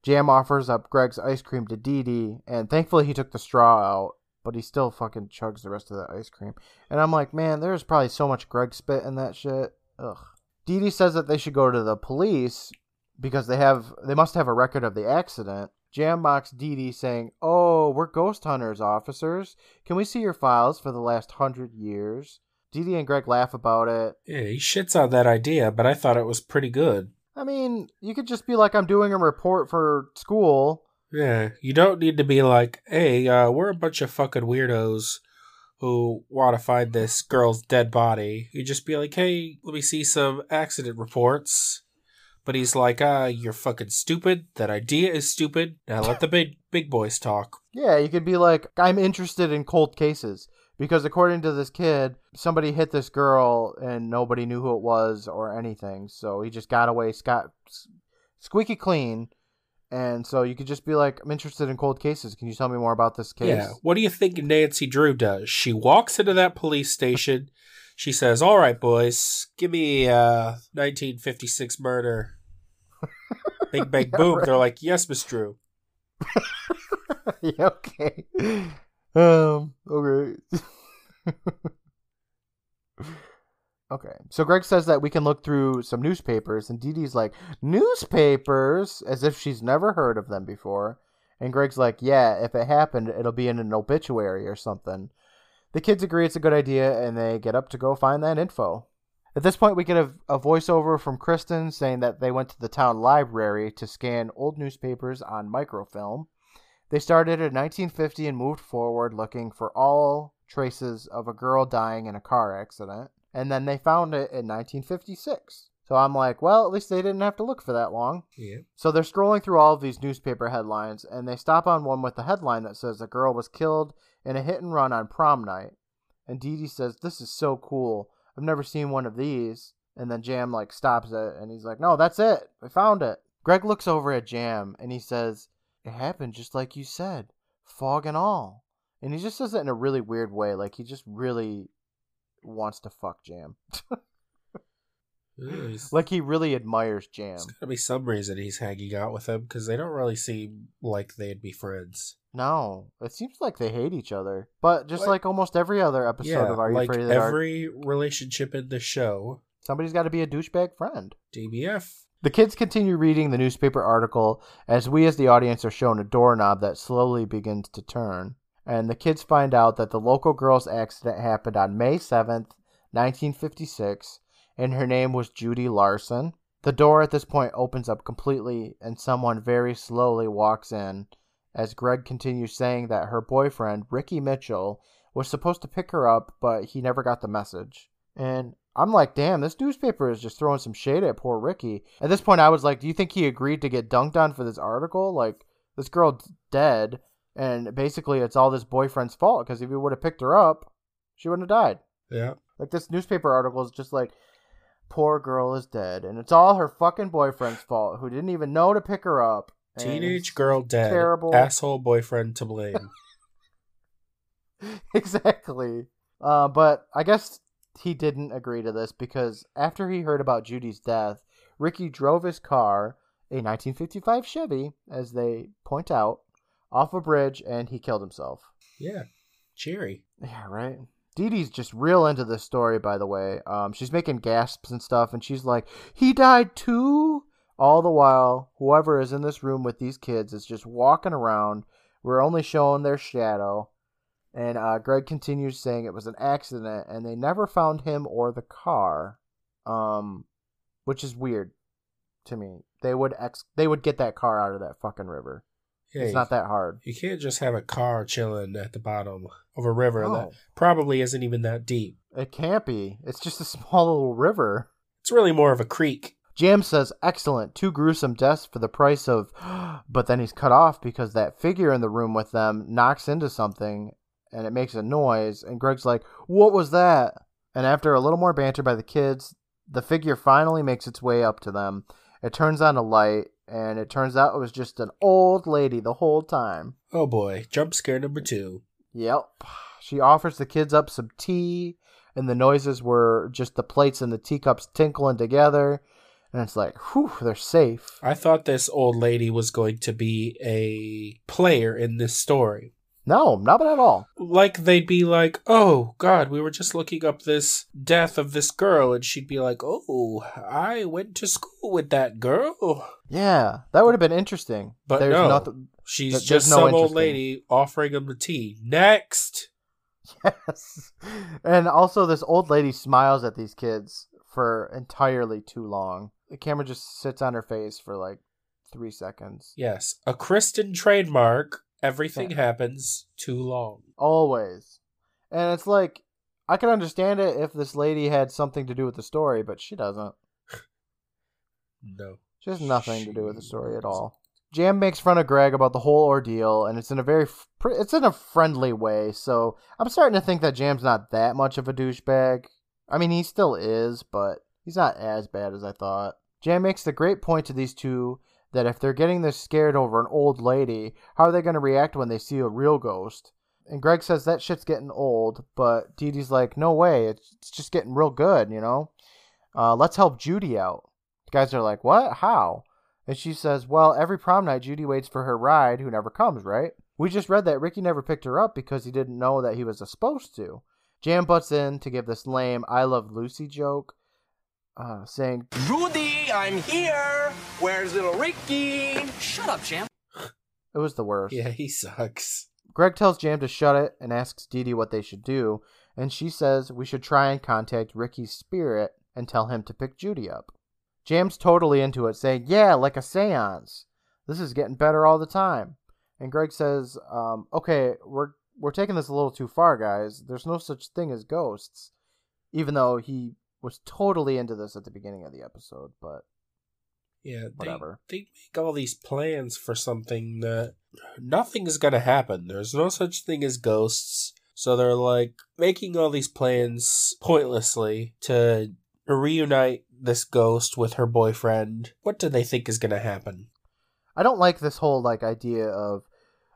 Jam offers up Greg's ice cream to Dee Dee, and thankfully he took the straw out, but he still fucking chugs the rest of the ice cream. And I'm like, man, there's probably so much Greg spit in that shit. Ugh. Dee Dee says that they should go to the police because they have they must have a record of the accident. Jam mocks Dee Dee saying, "Oh, we're ghost hunters, officers. Can we see your files for the last hundred years?" Dee and Greg laugh about it. Yeah, he shits on that idea, but I thought it was pretty good. I mean, you could just be like, "I'm doing a report for school." Yeah, you don't need to be like, hey, uh, we're a bunch of fucking weirdos who want to find this girl's dead body. You just be like, hey, let me see some accident reports. But he's like, ah, you're fucking stupid. That idea is stupid. Now let the big big boys talk. Yeah, you could be like, I'm interested in cold cases because according to this kid, somebody hit this girl and nobody knew who it was or anything. So he just got away scot squeaky clean. And so you could just be like, I'm interested in cold cases. Can you tell me more about this case? Yeah. What do you think Nancy Drew does? She walks into that police station. She says, "All right, boys, give me uh 1956 murder." Big bang Yeah, boom. right. They're like, "Yes, Miss Drew." yeah, okay. Um, okay. okay. So Greg says that we can look through some newspapers, and Dee Dee's like, newspapers? As if she's never heard of them before. And Greg's like, yeah, if it happened, it'll be in an obituary or something. The kids agree it's a good idea, and they get up to go find that info. At this point, we get a, a voiceover from Kristen saying that they went to the town library to scan old newspapers on microfilm. They started in 1950 and moved forward looking for all traces of a girl dying in a car accident. And then they found it in 1956. So I'm like, well, at least they didn't have to look for that long. Yeah. So they're scrolling through all of these newspaper headlines, and they stop on one with the headline that says a girl was killed in a hit and run on prom night. And Dee Dee says, This is so cool. I've never seen one of these. And then Jam like stops it, and he's like, No, that's it. I found it. Greg looks over at Jam, and he says, It happened just like you said, fog and all. And he just says it in a really weird way, like he just really wants to fuck Jam. Like he really admires Jam. There's gotta be some reason he's hanging out with him because they don't really seem like they'd be friends. No, it seems like they hate each other. But just Like- like almost every other episode yeah, of Are You like Afraid of the Dark, every relationship in the show, somebody's got to be a douchebag friend. DBF. The kids continue reading the newspaper article as we, as the audience, are shown a doorknob that slowly begins to turn. And the kids find out that the local girl's accident happened on May 7th, 1956, and her name was Judy Larson. The door at this point opens up completely, and someone very slowly walks in as Greg continues saying that her boyfriend, Ricky Mitchell, was supposed to pick her up, but he never got the message. And I'm like, damn, this newspaper is just throwing some shade at poor Ricky. At this point, I was like, do you think he agreed to get dunked on for this article? Like, this girl's dead, and basically it's all this boyfriend's fault because if he would have picked her up, she wouldn't have died. Yeah. Like, this newspaper article is just like, poor girl is dead, and it's all her fucking boyfriend's fault who didn't even know to pick her up. Teenage girl dead. terrible. Asshole boyfriend to blame. exactly. Uh, but I guess he didn't agree to this because after he heard about Judy's death, Ricky drove his car, a 1955 Chevy, as they point out, off a bridge and he killed himself. yeah. Cheery. Yeah, right. Dee Dee's just real into this story, by the way. Um, she's making gasps and stuff, and she's like, "He died too." All the while, whoever is in this room with these kids is just walking around. We're only showing their shadow. And uh, Greg continues saying it was an accident, and they never found him or the car, um, which is weird to me. They would ex- they would get that car out of that fucking river. Yeah, It's not that hard. You can't just have a car chilling at the bottom of a river that probably isn't even that deep. it can't be. It's just a small little river. It's really more of a creek. Jam says, excellent, two gruesome deaths for the price of. But then he's cut off because that figure in the room with them knocks into something and it makes a noise. And Greg's like, what was that? And after a little more banter by the kids, the figure finally makes its way up to them. It turns on a light and it turns out it was just an old lady the whole time. Oh boy, jump scare number two. Yep. She offers the kids up some tea, and the noises were just the plates and the teacups tinkling together. And it's like, whew, they're safe. I thought this old lady was going to be a player in this story. No, not at all. Like they'd be like, "Oh God, we were just looking up this death of this girl," and she'd be like, "Oh, I went to school with that girl." Yeah, that would have been interesting. But There's no. nothing. She's There's just no some old lady offering him the tea. Next. Yes. And also, this old lady smiles at these kids for entirely too long. The camera just sits on her face for like three seconds. Yes, a Kristen trademark. Everything Yeah. happens too long. Always. And it's like, I can understand it if this lady had something to do with the story, but she doesn't. No. She has nothing to do with the story at all. Jam makes fun of Greg about the whole ordeal, and it's in a very it's in a friendly way. So I'm starting to think that Jam's not that much of a douchebag. I mean, he still is, but he's not as bad as I thought. Jam makes the great point to these two that if they're getting this scared over an old lady, how are they going to react when they see a real ghost? And Greg says that shit's getting old, but Dee Dee's like, no way, it's, just getting real good, you know? Uh, let's help Judy out. The guys are like, what? How? And she says, Well, every prom night, Judy waits for her ride who never comes, right? We just read that Ricky never picked her up because he didn't know that he was supposed to. Jam butts in to give this lame I Love Lucy joke, uh, saying, Judy, I'm here. Where's little Ricky? Shut up, Jam. It was the worst. Yeah, he sucks. Greg tells Jam to shut it and asks Dee Dee what they should do, and she says we should try and contact Ricky's spirit and tell him to pick Judy up. Jam's totally into it, saying, Yeah, like a seance. This is getting better all the time. And Greg says, um, Okay, we're, we're taking this a little too far, guys. There's no such thing as ghosts. Even though he was totally into this at the beginning of the episode, but Yeah, they, Whatever. they make all these plans for something that nothing is gonna happen. There's no such thing as ghosts. So they're like making all these plans pointlessly to reunite this ghost with her boyfriend. What do they think is gonna happen? I don't like this whole like idea of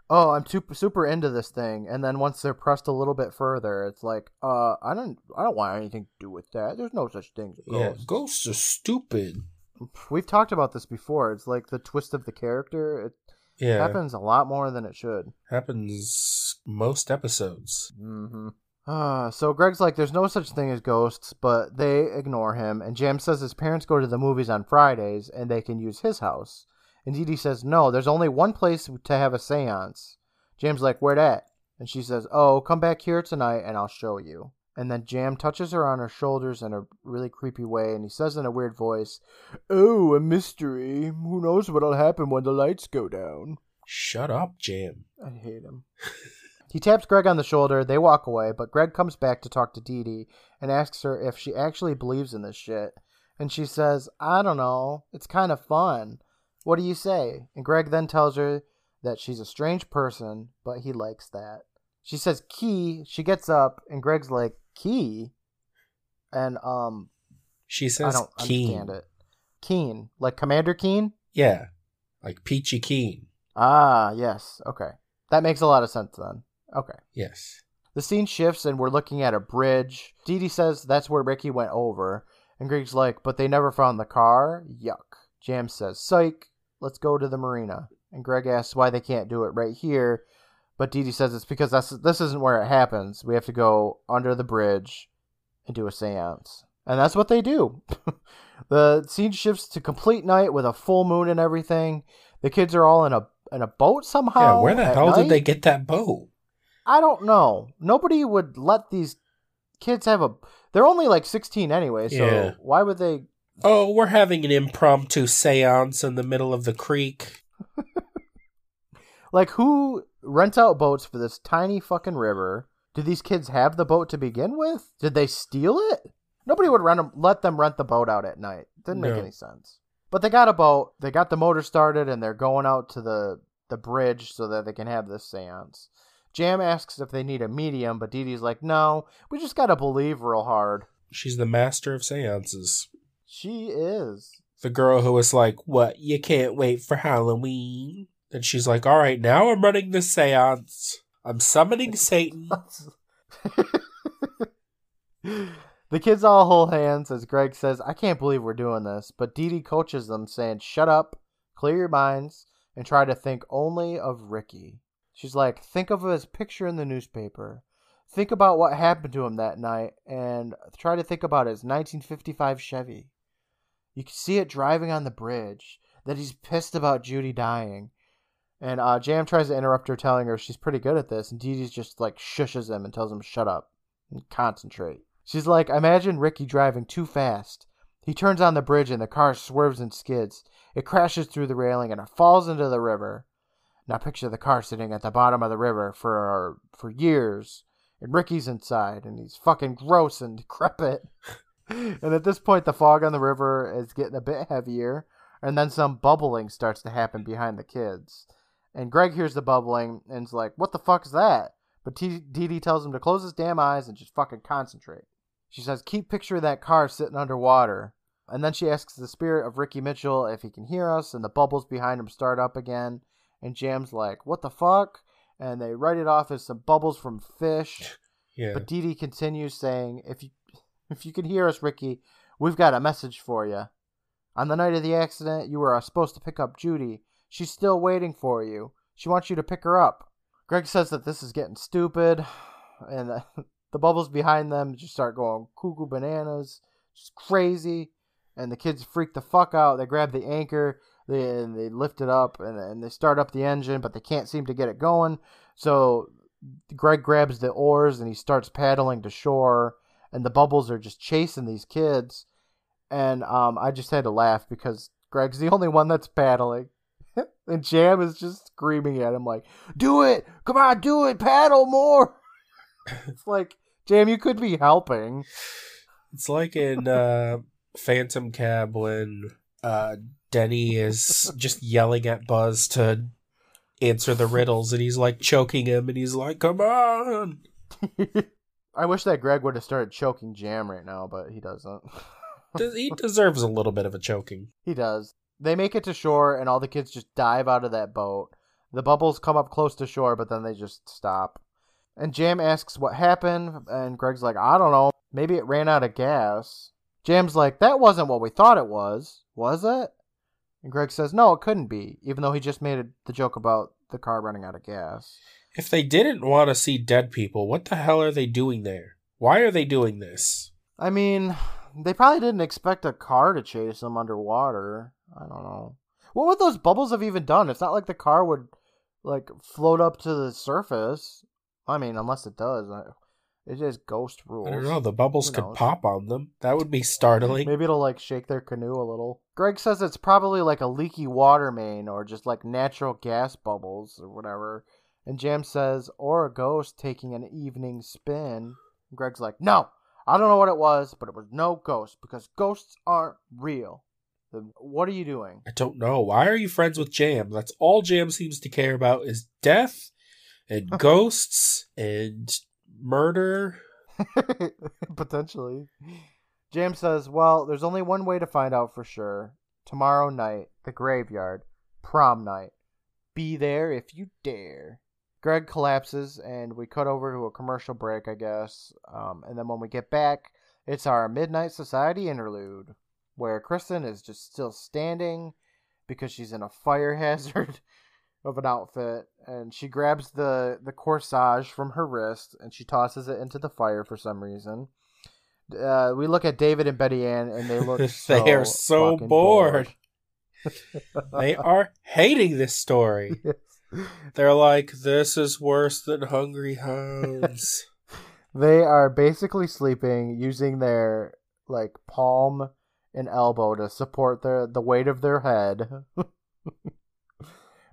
oh I'm super super into this thing and then once they're pressed a little bit further it's like uh I don't I don't want anything to do with that there's no such thing as ghosts. Yeah, ghosts are stupid. We've talked about this before it's like the twist of the character it Yeah, happens a lot more than it should happens most episodes. mm-hmm uh, so Greg's like, there's no such thing as ghosts, but they ignore him. And Jam says his parents go to the movies on Fridays and they can use his house. And Dee Dee says, no, there's only one place to have a seance. Jam's like, where that? And she says, oh, come back here tonight and I'll show you. And then Jam touches her on her shoulders in a really creepy way, and he says in a weird voice, Oh, a mystery. Who knows what'll happen when the lights go down? Shut up, Jam. I hate him. he taps Greg on the shoulder. They walk away, but Greg comes back to talk to Dee Dee and asks her if she actually believes in this shit. And she says, I don't know. It's kind of fun. What do you say? And Greg then tells her that she's a strange person, but he likes that. She says, Key. She gets up, and Greg's like, Key? And, um, She says I don't Keen. understand it. Keen. Like Commander Keen? Yeah, like Peachy Keen. Ah, yes. Okay. That makes a lot of sense then. Okay. Yes. The scene shifts and we're looking at a bridge. Dee Dee says that's where Ricky went over. And Greg's like, but they never found the car? Yuck. Jam says, psych, let's go to the marina. And Greg asks why they can't do it right here. But Dee Dee says it's because that's, this isn't where it happens. We have to go under the bridge and do a seance. And that's what they do. the scene shifts to complete night with a full moon and everything. The kids are all in a in a boat somehow. yeah, where the hell night? did they get that boat? I don't know. Nobody would let these kids have a. They're only like 16 anyway, so Yeah. why would they? Oh, we're having an impromptu seance in the middle of the creek. Like, who rents out boats for this tiny fucking river? Did these kids have the boat to begin with? Did they steal it? Nobody would rent 'em- let them rent the boat out at night. Didn't make No. any sense. But they got a boat. They got the motor started, and they're going out to the the bridge so that they can have this seance. Jam asks if they need a medium, but Dee Dee's like, "No, we just gotta believe real hard." She's the master of seances. She is. The girl who was like, What, you can't wait for Halloween? And she's like, All right, now I'm running the seance. I'm summoning Satan. the kids all hold hands as Greg says, I can't believe we're doing this. But Dee Dee coaches them, saying, Shut up, clear your minds, and try to think only of Ricky. She's like, Think of his picture in the newspaper. Think about what happened to him that night, and try to think about his 1955 Chevy. You can see it driving on the bridge, that he's pissed about Judy dying. And uh, Jam tries to interrupt her, telling her she's pretty good at this, and Dee Dee's just like shushes him and tells him shut up and concentrate. She's like, imagine Ricky driving too fast. He turns on the bridge and the car swerves and skids. It crashes through the railing and it falls into the river. Now picture the car sitting at the bottom of the river for for years, and Ricky's inside, and he's fucking gross and decrepit. and at this point, the fog on the river is getting a bit heavier, and then some bubbling starts to happen behind the kids. And Greg hears the bubbling and is like, "What the fuck is that?" But Dee Dee tells him to close his damn eyes and just fucking concentrate. She says, "Keep picturing that car sitting underwater." And then she asks the spirit of Ricky Mitchell if he can hear us, and the bubbles behind him start up again. And Jam's like, "What the fuck?" And they write it off as some bubbles from fish. Yeah. But Dee Dee continues saying, "If you, if you can hear us, Ricky, we've got a message for you. On the night of the accident, you were uh, supposed to pick up Judy. She's still waiting for you. She wants you to pick her up." Greg says that this is getting stupid, and the bubbles behind them just start going cuckoo bananas, just crazy. And the kids freak the fuck out. They grab the anchor, they and they lift it up, and, and they start up the engine, but they can't seem to get it going. So Greg grabs the oars and he starts paddling to shore, and the bubbles are just chasing these kids. And um, I just had to laugh because Greg's the only one that's paddling. And Jam is just screaming at him like, "Do it! Come on, do it! Paddle more!" it's like, Jam, you could be helping. It's like in uh, Phantom Cab when uh, Denny is just yelling at Buzz to answer the riddles, and he's like choking him, and he's like, "Come on!" I wish that Greg would have started choking Jam right now, but he doesn't. He deserves a little bit of a choking. He does. They make it to shore, and all the kids just dive out of that boat. The bubbles come up close to shore, but then they just stop. And Jam asks what happened, and Greg's like, I don't know. Maybe it ran out of gas. Jam's like, that wasn't what we thought it was, was it? And Greg says, no, it couldn't be, even though he just made it the joke about the car running out of gas. If they didn't want to see dead people, what the hell are they doing there? Why are they doing this? I mean, they probably didn't expect a car to chase them underwater. I don't know. What would those bubbles have even done? It's not like the car would like float up to the surface. I mean, unless it does. I- It just ghost rules. I don't know. The bubbles could pop on them. That would be startling. Maybe it'll like shake their canoe a little. Greg says it's probably like a leaky water main or just like natural gas bubbles or whatever. And Jam says, or a ghost taking an evening spin. Greg's like, no, I don't know what it was, but it was no ghost because ghosts aren't real. Then what are you doing? I don't know. Why are you friends with Jam? That's all Jam seems to care about is death and ghosts and murder. Potentially. Jam says, Well, there's only one way to find out for sure. Tomorrow night, the graveyard, prom night. Be there if you dare. Greg collapses, and we cut over to a commercial break, I guess. Um, and then when we get back, it's our Midnight Society interlude, where Kristen is just still standing because she's in a fire hazard of an outfit, and she grabs the the corsage from her wrist and she tosses it into the fire for some reason. Uh, we look at David and Betty Ann, and they look so they are so fucking bored. they are hating this story. They're like, this is worse than Hungry Hounds. they are basically sleeping using their like palm and elbow to support their the weight of their head.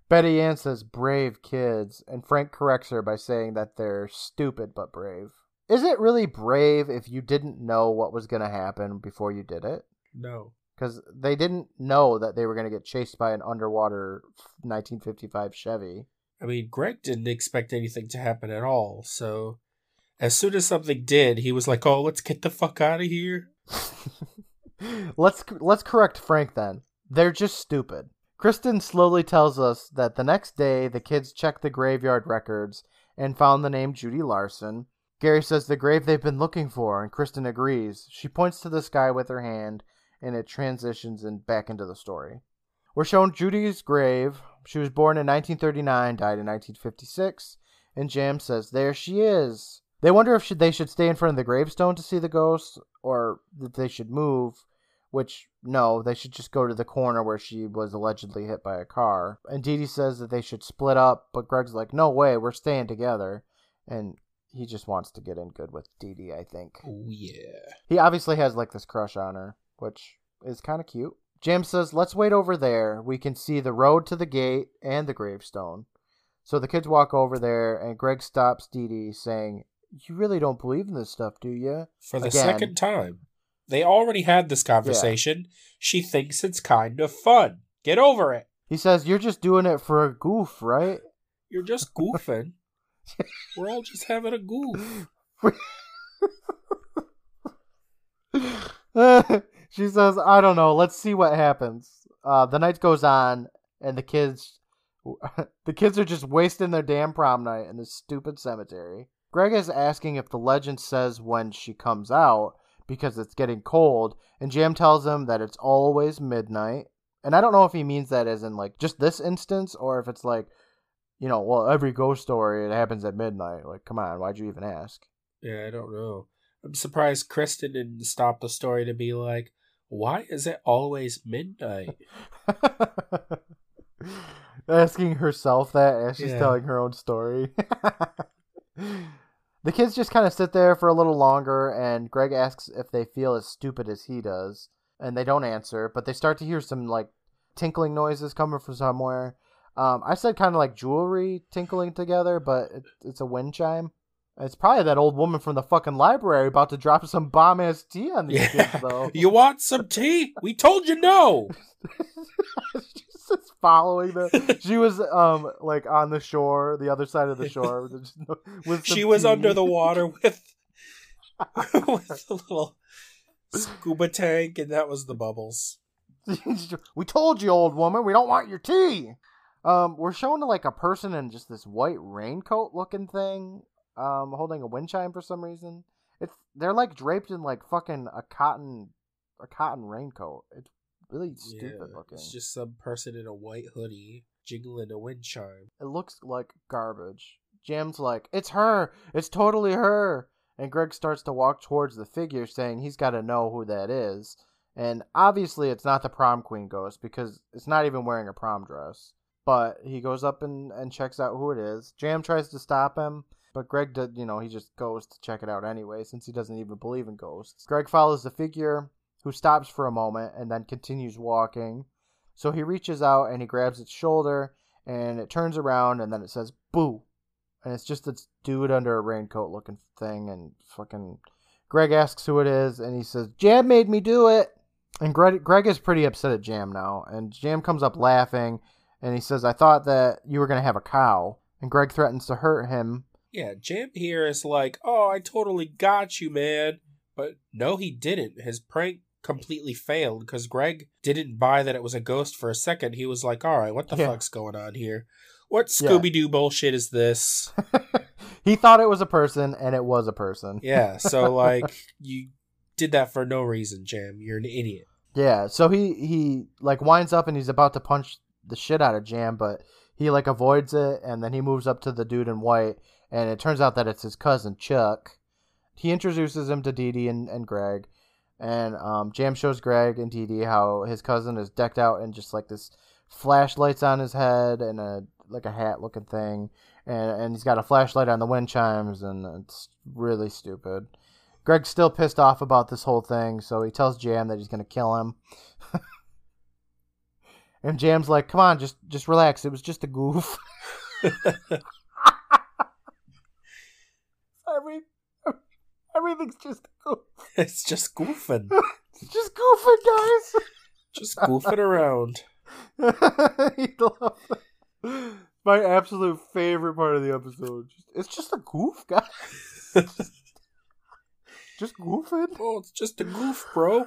Betty Ann says brave kids, and Frank corrects her by saying that they're stupid but brave. Is it really brave if you didn't know what was going to happen before you did it? no. Because they didn't know that they were going to get chased by an underwater 1955 Chevy. I mean, Greg didn't expect anything to happen at all, so as soon as something did, he was like, oh, let's get the fuck out of here. let's let's correct Frank then. They're just stupid. Kristen slowly tells us that the next day the kids checked the graveyard records and found the name Judy Larson. Gary says the grave they've been looking for, and Kristen agrees. She points to the sky with her hand, and it transitions and back into the story. We're shown Judy's grave. She was born in 1939, died in 1956, and Jam says there she is. They wonder if they should stay in front of the gravestone to see the ghost, or that they should move. Which no, they should just go to the corner where she was allegedly hit by a car. And Dee Dee says that they should split up, but Greg's like, "No way, we're staying together." And he just wants to get in good with Dee Dee, I think. Oh, yeah. He obviously has like this crush on her, which is kind of cute. Jim says, "Let's wait over there. We can see the road to the gate and the gravestone." So the kids walk over there, and Greg stops Dee Dee, saying, "You really don't believe in this stuff, do you?" For the Again. second time. They already had this conversation. She thinks it's kind of fun. Get over it. He says, "You're just doing it for a goof, right?" You're just goofing. We're all just having a goof. she says, "I don't know. Let's see what happens." Uh, the night goes on, and the kids, the kids are just wasting their damn prom night in this stupid cemetery. Greg is asking if the legend says when she comes out because it's getting cold, and Jam tells him that it's always midnight. And I don't know if he means that as in like just this instance, or if it's like, you know, well, every ghost story it happens at midnight. Like, come on, why'd you even ask? Yeah, I don't know. I'm surprised Kristen didn't stop the story to be like, why is it always midnight? Asking herself that as she's Yeah. telling her own story. the kids just kind of sit there for a little longer, and Greg asks if they feel as stupid as he does, and they don't answer, but they start to hear some like tinkling noises coming from somewhere. Um, I said kind of like jewelry tinkling together, but it, it's a wind chime. It's probably that old woman from the fucking library about to drop some bomb ass tea on these kids, though. you want some tea? We told you no. Following the. She was um like on the shore, the other side of the shore. with just- with some She was tea. under the water with with a little scuba tank, and that was the bubbles. we told you, old woman, we don't want your tea. Um, we're shown to like a person in just this white raincoat looking thing, um, holding a wind chime for some reason. It's they're like draped in like fucking a cotton, a cotton raincoat. It's really stupid Yeah, looking. It's just some person in a white hoodie jingling a wind chime. It looks like garbage. Jam's like, it's her. It's totally her. And Greg starts to walk towards the figure, saying he's got to know who that is. And obviously, it's not the prom queen ghost because it's not even wearing a prom dress. But he goes up and, and checks out who it is. Jam tries to stop him, But Greg did, you know, he just goes to check it out anyway, since he doesn't even believe in ghosts. Greg follows the figure, who stops for a moment and then continues walking. So he reaches out and he grabs its shoulder, and it turns around, and then it says "boo," and it's just this dude under a raincoat looking thing, and fucking. Greg asks who it is, and he says, "Jam made me do it." And Greg, Greg is pretty upset at Jam now, and Jam comes up laughing, and he says, "I thought that you were gonna have a cow." And Greg threatens to hurt him. Yeah, Jam here is like, oh, I totally got you, man. But no, he didn't. His prank completely failed because Greg didn't buy that it was a ghost for a second. He was like, all right, what the Yeah. fuck's going on here? What Scooby Doo bullshit is this? he thought it was a person, and it was a person. Yeah, so like, you did that for no reason, Jam. You're an idiot. Yeah, so he he like winds up and he's about to punch the shit out of Jam, but he like avoids it and then he moves up to the dude in white and it turns out that it's his cousin Chuck. He introduces him to Dee Dee and, and Greg and um, Jam shows Greg and Dee Dee how his cousin is decked out in just like this flashlights on his head and a like a hat looking thing and and he's got a flashlight on the wind chimes and it's really stupid. Greg's still pissed off about this whole thing, so he tells Jam that he's gonna kill him. and Jam's like, "Come on, just just relax. It was just a goof." Every, everything's just. It's just goofing. It's just goofing, guys. Just goofing around. Love that. My absolute favorite part of the episode. It's just a goof, guys. just goofing. Oh, it's just a goof, bro.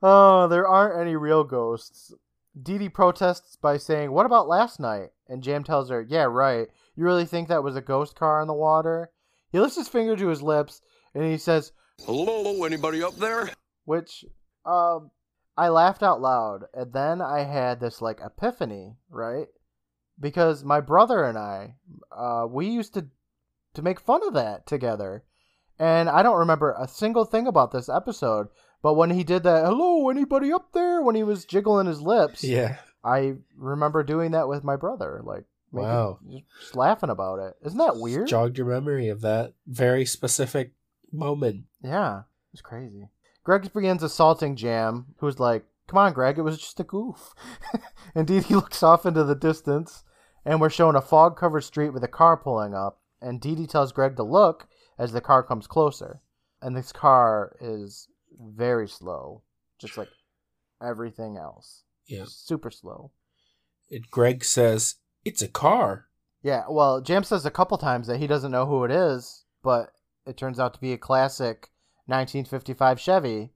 Oh, there aren't any real ghosts. Dee Dee protests by saying, What about last night? And Jam tells her, Yeah, right. You really think that was a ghost car in the water? He lifts his finger to his lips and he says, Hello, anybody up there? which um I laughed out loud and then I had this like epiphany, right? Because my brother and I uh we used to to make fun of that together. And I don't remember a single thing about this episode, but when he did that, hello, anybody up there when he was jiggling his lips, Yeah. I remember doing that with my brother, like Wow. just laughing about it. Isn't that weird? Jogged your memory of that very specific moment. Yeah, it's crazy. Greg begins assaulting Jam, who's like, Come on, Greg, it was just a goof. Indeed, he looks off into the distance, and we're shown a fog covered street with a car pulling up. And Dee Dee tells Greg to look as the car comes closer. And this car is very slow, just like everything else. Yeah. Super slow. It, Greg says, It's a car. Yeah, well, Jam says a couple times that he doesn't know who it is, but it turns out to be a classic 1955 Chevy,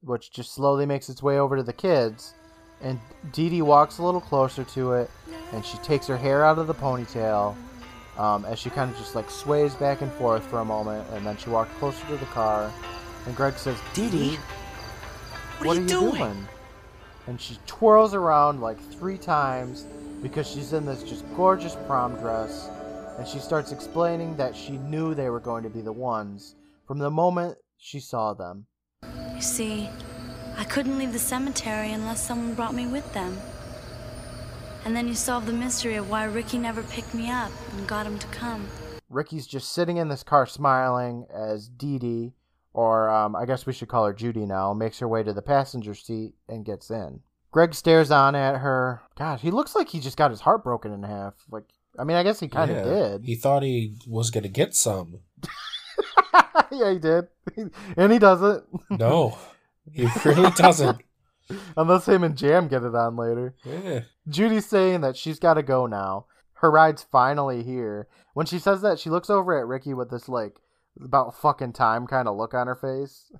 which just slowly makes its way over to the kids. And Dee Dee walks a little closer to it, and she takes her hair out of the ponytail um, as she kind of just like sways back and forth for a moment, and then she walks closer to the car. And Greg says, Dee Dee, what, are, you doing? And she twirls around like three times because she's in this just gorgeous prom dress. And she starts explaining that she knew they were going to be the ones from the moment she saw them. You see, I couldn't leave the cemetery unless someone brought me with them. And then you solved the mystery of why Ricky never picked me up and got him to come. Ricky's just sitting in this car smiling as Dee Dee, or um, I guess we should call her Judy now, makes her way to the passenger seat and gets in. Greg stares on at her. God, he looks like he just got his heart broken in half. Like, I mean, I guess he kind of Yeah. did. He thought he was going to get some. yeah, he did. and he doesn't. No, he really doesn't. Unless him and Jam get it on later. Yeah. Judy's saying that she's got to go now. Her ride's finally here. When she says that, she looks over at Ricky with this, like, about fucking time kind of look on her face.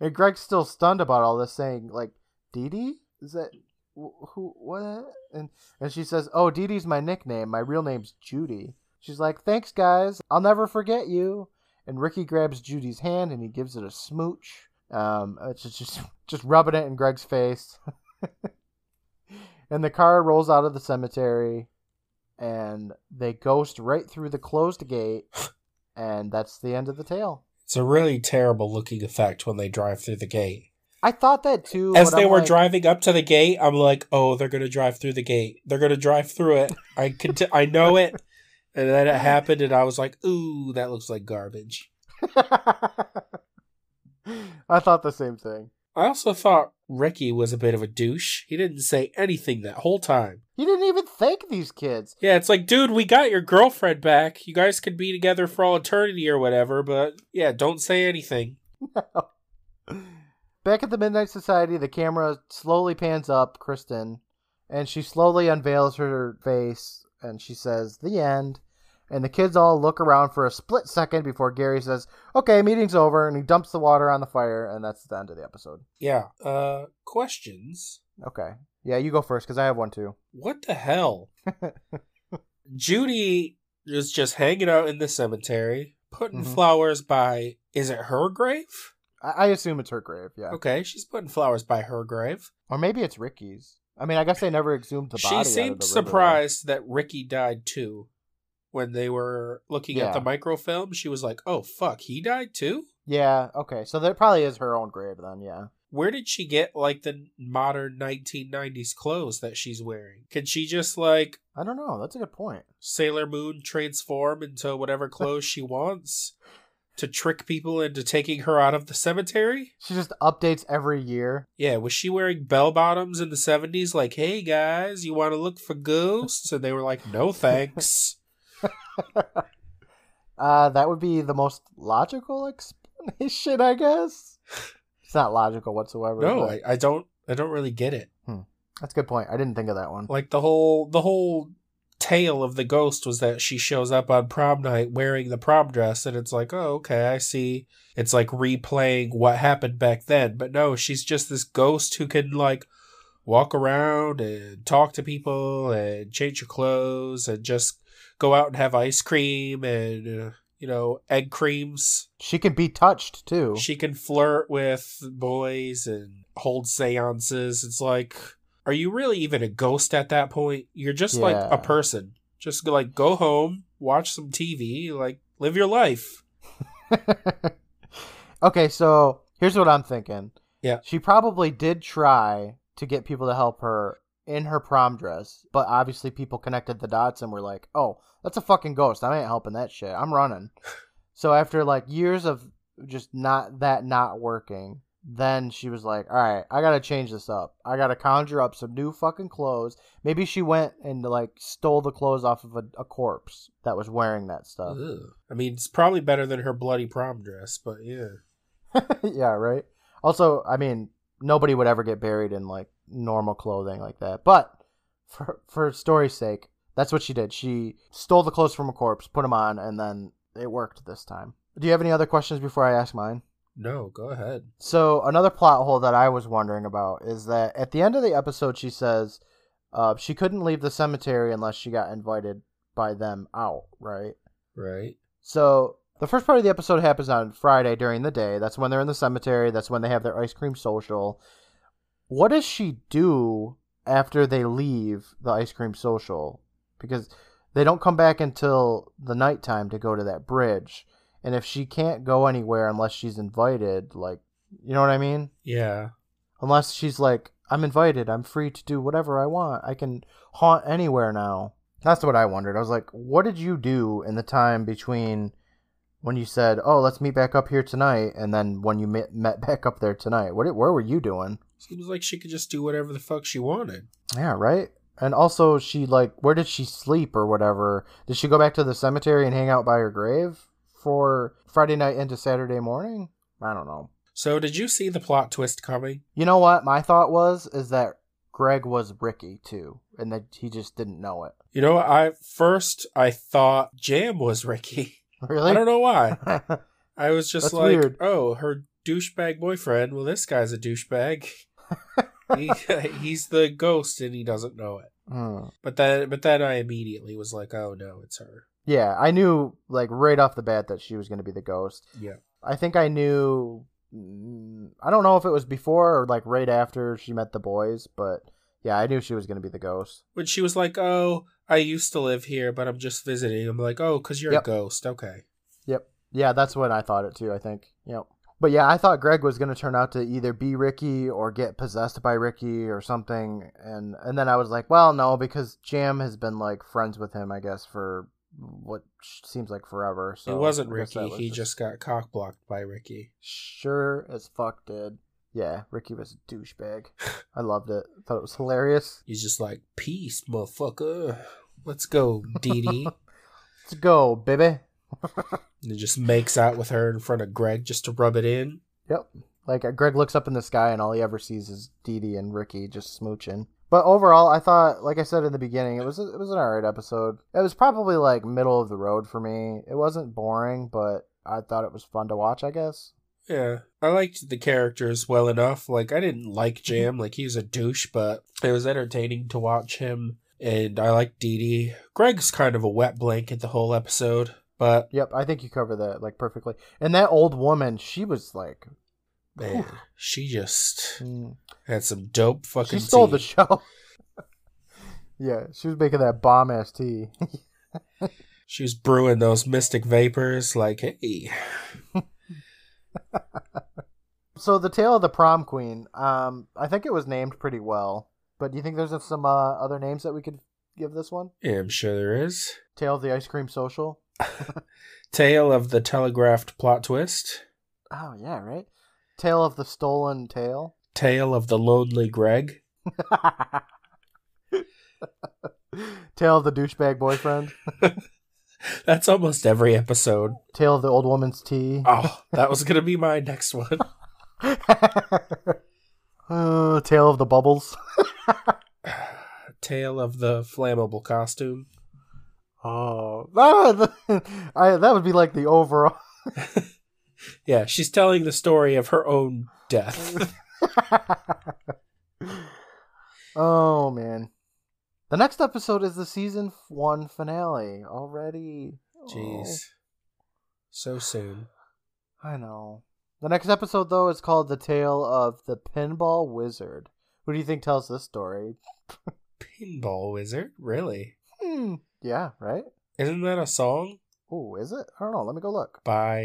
and Greg's still stunned about all this, saying, like, Dee Dee? Is that. Who? What? And, and she says, Oh, Dee Dee's my nickname. My real name's Judy. She's like, Thanks, guys. I'll never forget you. And Ricky grabs Judy's hand and he gives it a smooch. Um, it's just just, just rubbing it in Greg's face. and the car rolls out of the cemetery, and they ghost right through the closed gate, and that's the end of the tale. It's a really terrible looking effect when they drive through the gate. I thought that too. As they I'm were like- driving up to the gate, I'm like, "Oh, they're gonna drive through the gate. They're gonna drive through it. I can, t- I know it." And then it happened, and I was like, "Ooh, that looks like garbage." I thought the same thing. I also thought Ricky was a bit of a douche. He didn't say anything that whole time. He didn't even thank these kids. Yeah, it's like, dude, we got your girlfriend back. You guys could be together for all eternity or whatever, but yeah, don't say anything. Back at the Midnight Society, the camera slowly pans up Kristen, and she slowly unveils her face, and she says, "The end." And the kids all look around for a split second before Gary says, "Okay, meeting's over," and he dumps the water on the fire, and that's the end of the episode. Yeah. Uh, questions. Okay, yeah, you go first because I have one too. What the hell? Judy is just hanging out in the cemetery, putting Mhm. flowers by. Is it her grave? I, I assume it's her grave, yeah, Okay, she's putting flowers by her grave. or maybe it's Ricky's. I mean, I guess they never exhumed the body. She out of seemed surprised that Ricky died too. When they were looking at the microfilm, she was like, "Oh fuck, he died too." Yeah, okay, so that probably is her own grave then. Yeah. Where did she get like the modern 1990s clothes that she's wearing? Can she just like I don't know. That's a good point. Sailor Moon transform into whatever clothes she wants to trick people into taking her out of the cemetery? She just updates every year. Yeah, was she wearing bell bottoms in the 70s like, "Hey guys, you want to look for ghosts?" And they were like, "No, thanks." Uh, that would be the most logical explanation, I guess. It's not logical whatsoever. no, but I, I don't I don't really get it. that's a good point. I didn't think of that one. Like the whole the whole tale of the ghost was that she shows up on prom night wearing the prom dress and it's like, "Oh, okay, I see." It's like replaying what happened back then, but no, she's just this ghost who can like walk around and talk to people and change her clothes and just go out and have ice cream and uh, you know, egg creams. She can be touched too. She can flirt with boys and hold seances. It's like, are you really even a ghost at that point? You're just like a person. Just like go home, watch some TV, like live your life. okay, so here's what I'm thinking. Yeah. She probably did try to get people to help her in her prom dress, but obviously people connected the dots and were like, "Oh, that's a fucking ghost. I ain't helping that shit. I'm running." so after like years of just not that not working, then she was like, "All right, I got to change this up. I got to conjure up some new fucking clothes." Maybe she went and like stole the clothes off of a, a corpse that was wearing that stuff. Ugh. I mean, it's probably better than her bloody prom dress, but yeah. yeah, right. Also, I mean, nobody would ever get buried in like normal clothing like that. But for for story's sake, that's what she did. She stole the clothes from a corpse, put them on, and then it worked this time. Do you have any other questions before I ask mine? No, go ahead. So another plot hole that I was wondering about is that at the end of the episode, she says uh, she couldn't leave the cemetery unless she got invited by them out, right? Right. So the first part of the episode happens on Friday during the day. That's when they're in the cemetery. That's when they have their ice cream social. What does she do after they leave the ice cream social? Because they don't come back until the nighttime to go to that bridge. And if she can't go anywhere unless she's invited, like, you know what I mean? Yeah. Unless she's like, I'm invited, I'm free to do whatever I want. I can haunt anywhere now. That's what I wondered. I was like, what did you do in the time between when you said, "Oh, let's meet back up here tonight," and then when you met, met back up there tonight? What? Where were you doing? Seems like she could just do whatever the fuck she wanted. Yeah, right. And also, she like, where did she sleep or whatever? Did she go back to the cemetery and hang out by her grave for Friday night into Saturday morning? I don't know. So, did you see the plot twist coming? You know what? My thought was is that Greg was Ricky too, and that he just didn't know it. You know, I first I thought Jam was Ricky. Really? I don't know why. I was just That's like, weird. oh, her douchebag boyfriend. Well, this guy's a douchebag. he, he's the ghost and he doesn't know it. Hmm. But then, but then I immediately was like, oh no, it's her. Yeah, I knew like right off the bat that she was going to be the ghost. Yeah. I think I knew. mm, I don't know if it was before or like right after she met the boys, but yeah, I knew she was going to be the ghost. When she was like, oh, I used to live here, but I'm just visiting. I'm like, oh, because you're Yep. a ghost. Okay. Yep. Yeah, that's what I thought it too. I think. Yep. But yeah, I thought Greg was going to turn out to either be Ricky or get possessed by Ricky or something, and and then I was like, well, no, because Jam has been like friends with him, I guess, for what seems like forever. So it wasn't Ricky. was He just got cock blocked by Ricky. sure as fuck did. Yeah, Ricky was a douchebag. I loved it. thought it was hilarious. He's just like, peace, motherfucker. Let's go, Dee Dee. Let's go, baby. and just makes out with her in front of Greg just to rub it in. Yep. Like uh, Greg looks up in the sky and all he ever sees is Dee Dee and Ricky just smooching. But overall, I thought, like I said in the beginning, it was it was an alright episode. It was probably like middle of the road for me. It wasn't boring, but I thought it was fun to watch. I guess. Yeah, I liked the characters well enough. Like, I didn't like mhm. Jam, like, he was a douche, but it was entertaining to watch him. And I like Dee Dee. Greg's kind of a wet blanket the whole episode, but Yep, I think you covered that like perfectly. And that old woman, she was like, man, she just mm, had some dope fucking she stole tea. the show. yeah, she was making that bomb ass tea. She was brewing those mystic vapors, like, hey. So the tale of the prom queen, um, I think it was named pretty well. But do you think there's some uh, other names that we could give this one? Yeah, I'm sure there is. Tale of the ice cream social. Tale of the telegraphed plot twist. Oh yeah, right. Tale of the stolen tail. Tale of the lonely Greg. Tale of the douchebag boyfriend. That's almost every episode. Tale of the old woman's tea. Oh, that was gonna be my next one. uh, tale of the bubbles. Tale of the flammable costume. Oh, that, I, that would be like the overall. Yeah, she's telling the story of her own death. oh man, the next episode is the season one finale already. Jeez. So soon. Oh, I know. The next episode though is called "The Tale of the Pinball Wizard." Who do you think tells this story? Pinball Wizard? Really? Hmm. Yeah. Right. Isn't that a song Oh, is it? I don't know. Let me go look. by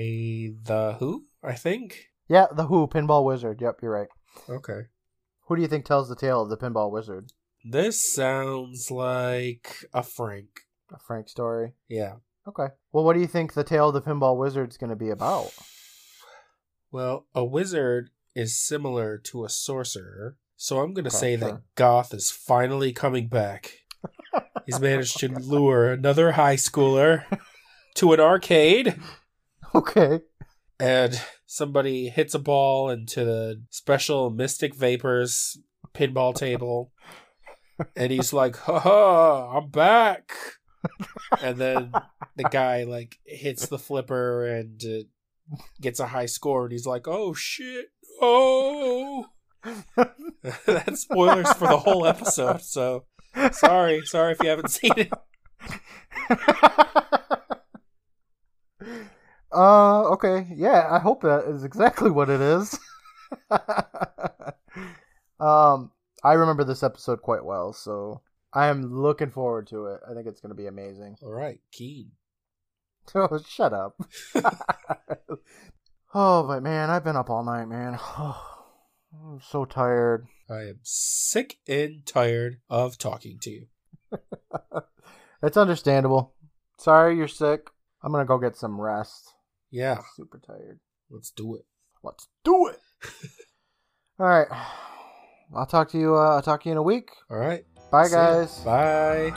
The Who? I think. Yeah, the Who Pinball Wizard. Yep, you're right. Okay. Who do you think tells the tale of the Pinball Wizard? This sounds like a Frank. A Frank story. Yeah. Okay. Well, what do you think the tale of the Pinball Wizard's going to be about? Well, a wizard is similar to a sorcerer, so I'm going to Okay, say that. Goth is finally coming back. He's managed to lure another high schooler to an arcade, Okay. and somebody hits a ball into the special Mystic Vapors pinball table, and he's like, "Ha ha! I'm back!" And then the guy like hits the flipper and uh, gets a high score, and he's like, "Oh shit! Oh!" That's spoilers for the whole episode. So sorry, sorry if you haven't seen it. uh, okay. Yeah, I hope that is exactly what it is. um, I remember this episode quite well, so I am looking forward to it. I think it's going to be amazing. All right, Keen. Oh, shut up. oh, but man, I've been up all night, man. I'm so tired. I am sick and tired of talking to you. It's understandable. Sorry you're sick. I'm going to go get some rest. Yeah, Super tired. let's do it. Let's do it. All right. I'll talk to you. Uh, I'll talk to you in a week. All right. Bye, See ya. guys. Bye.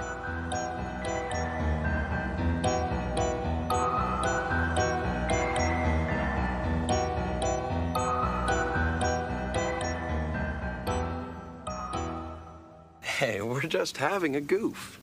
Hey, we're just having a goof.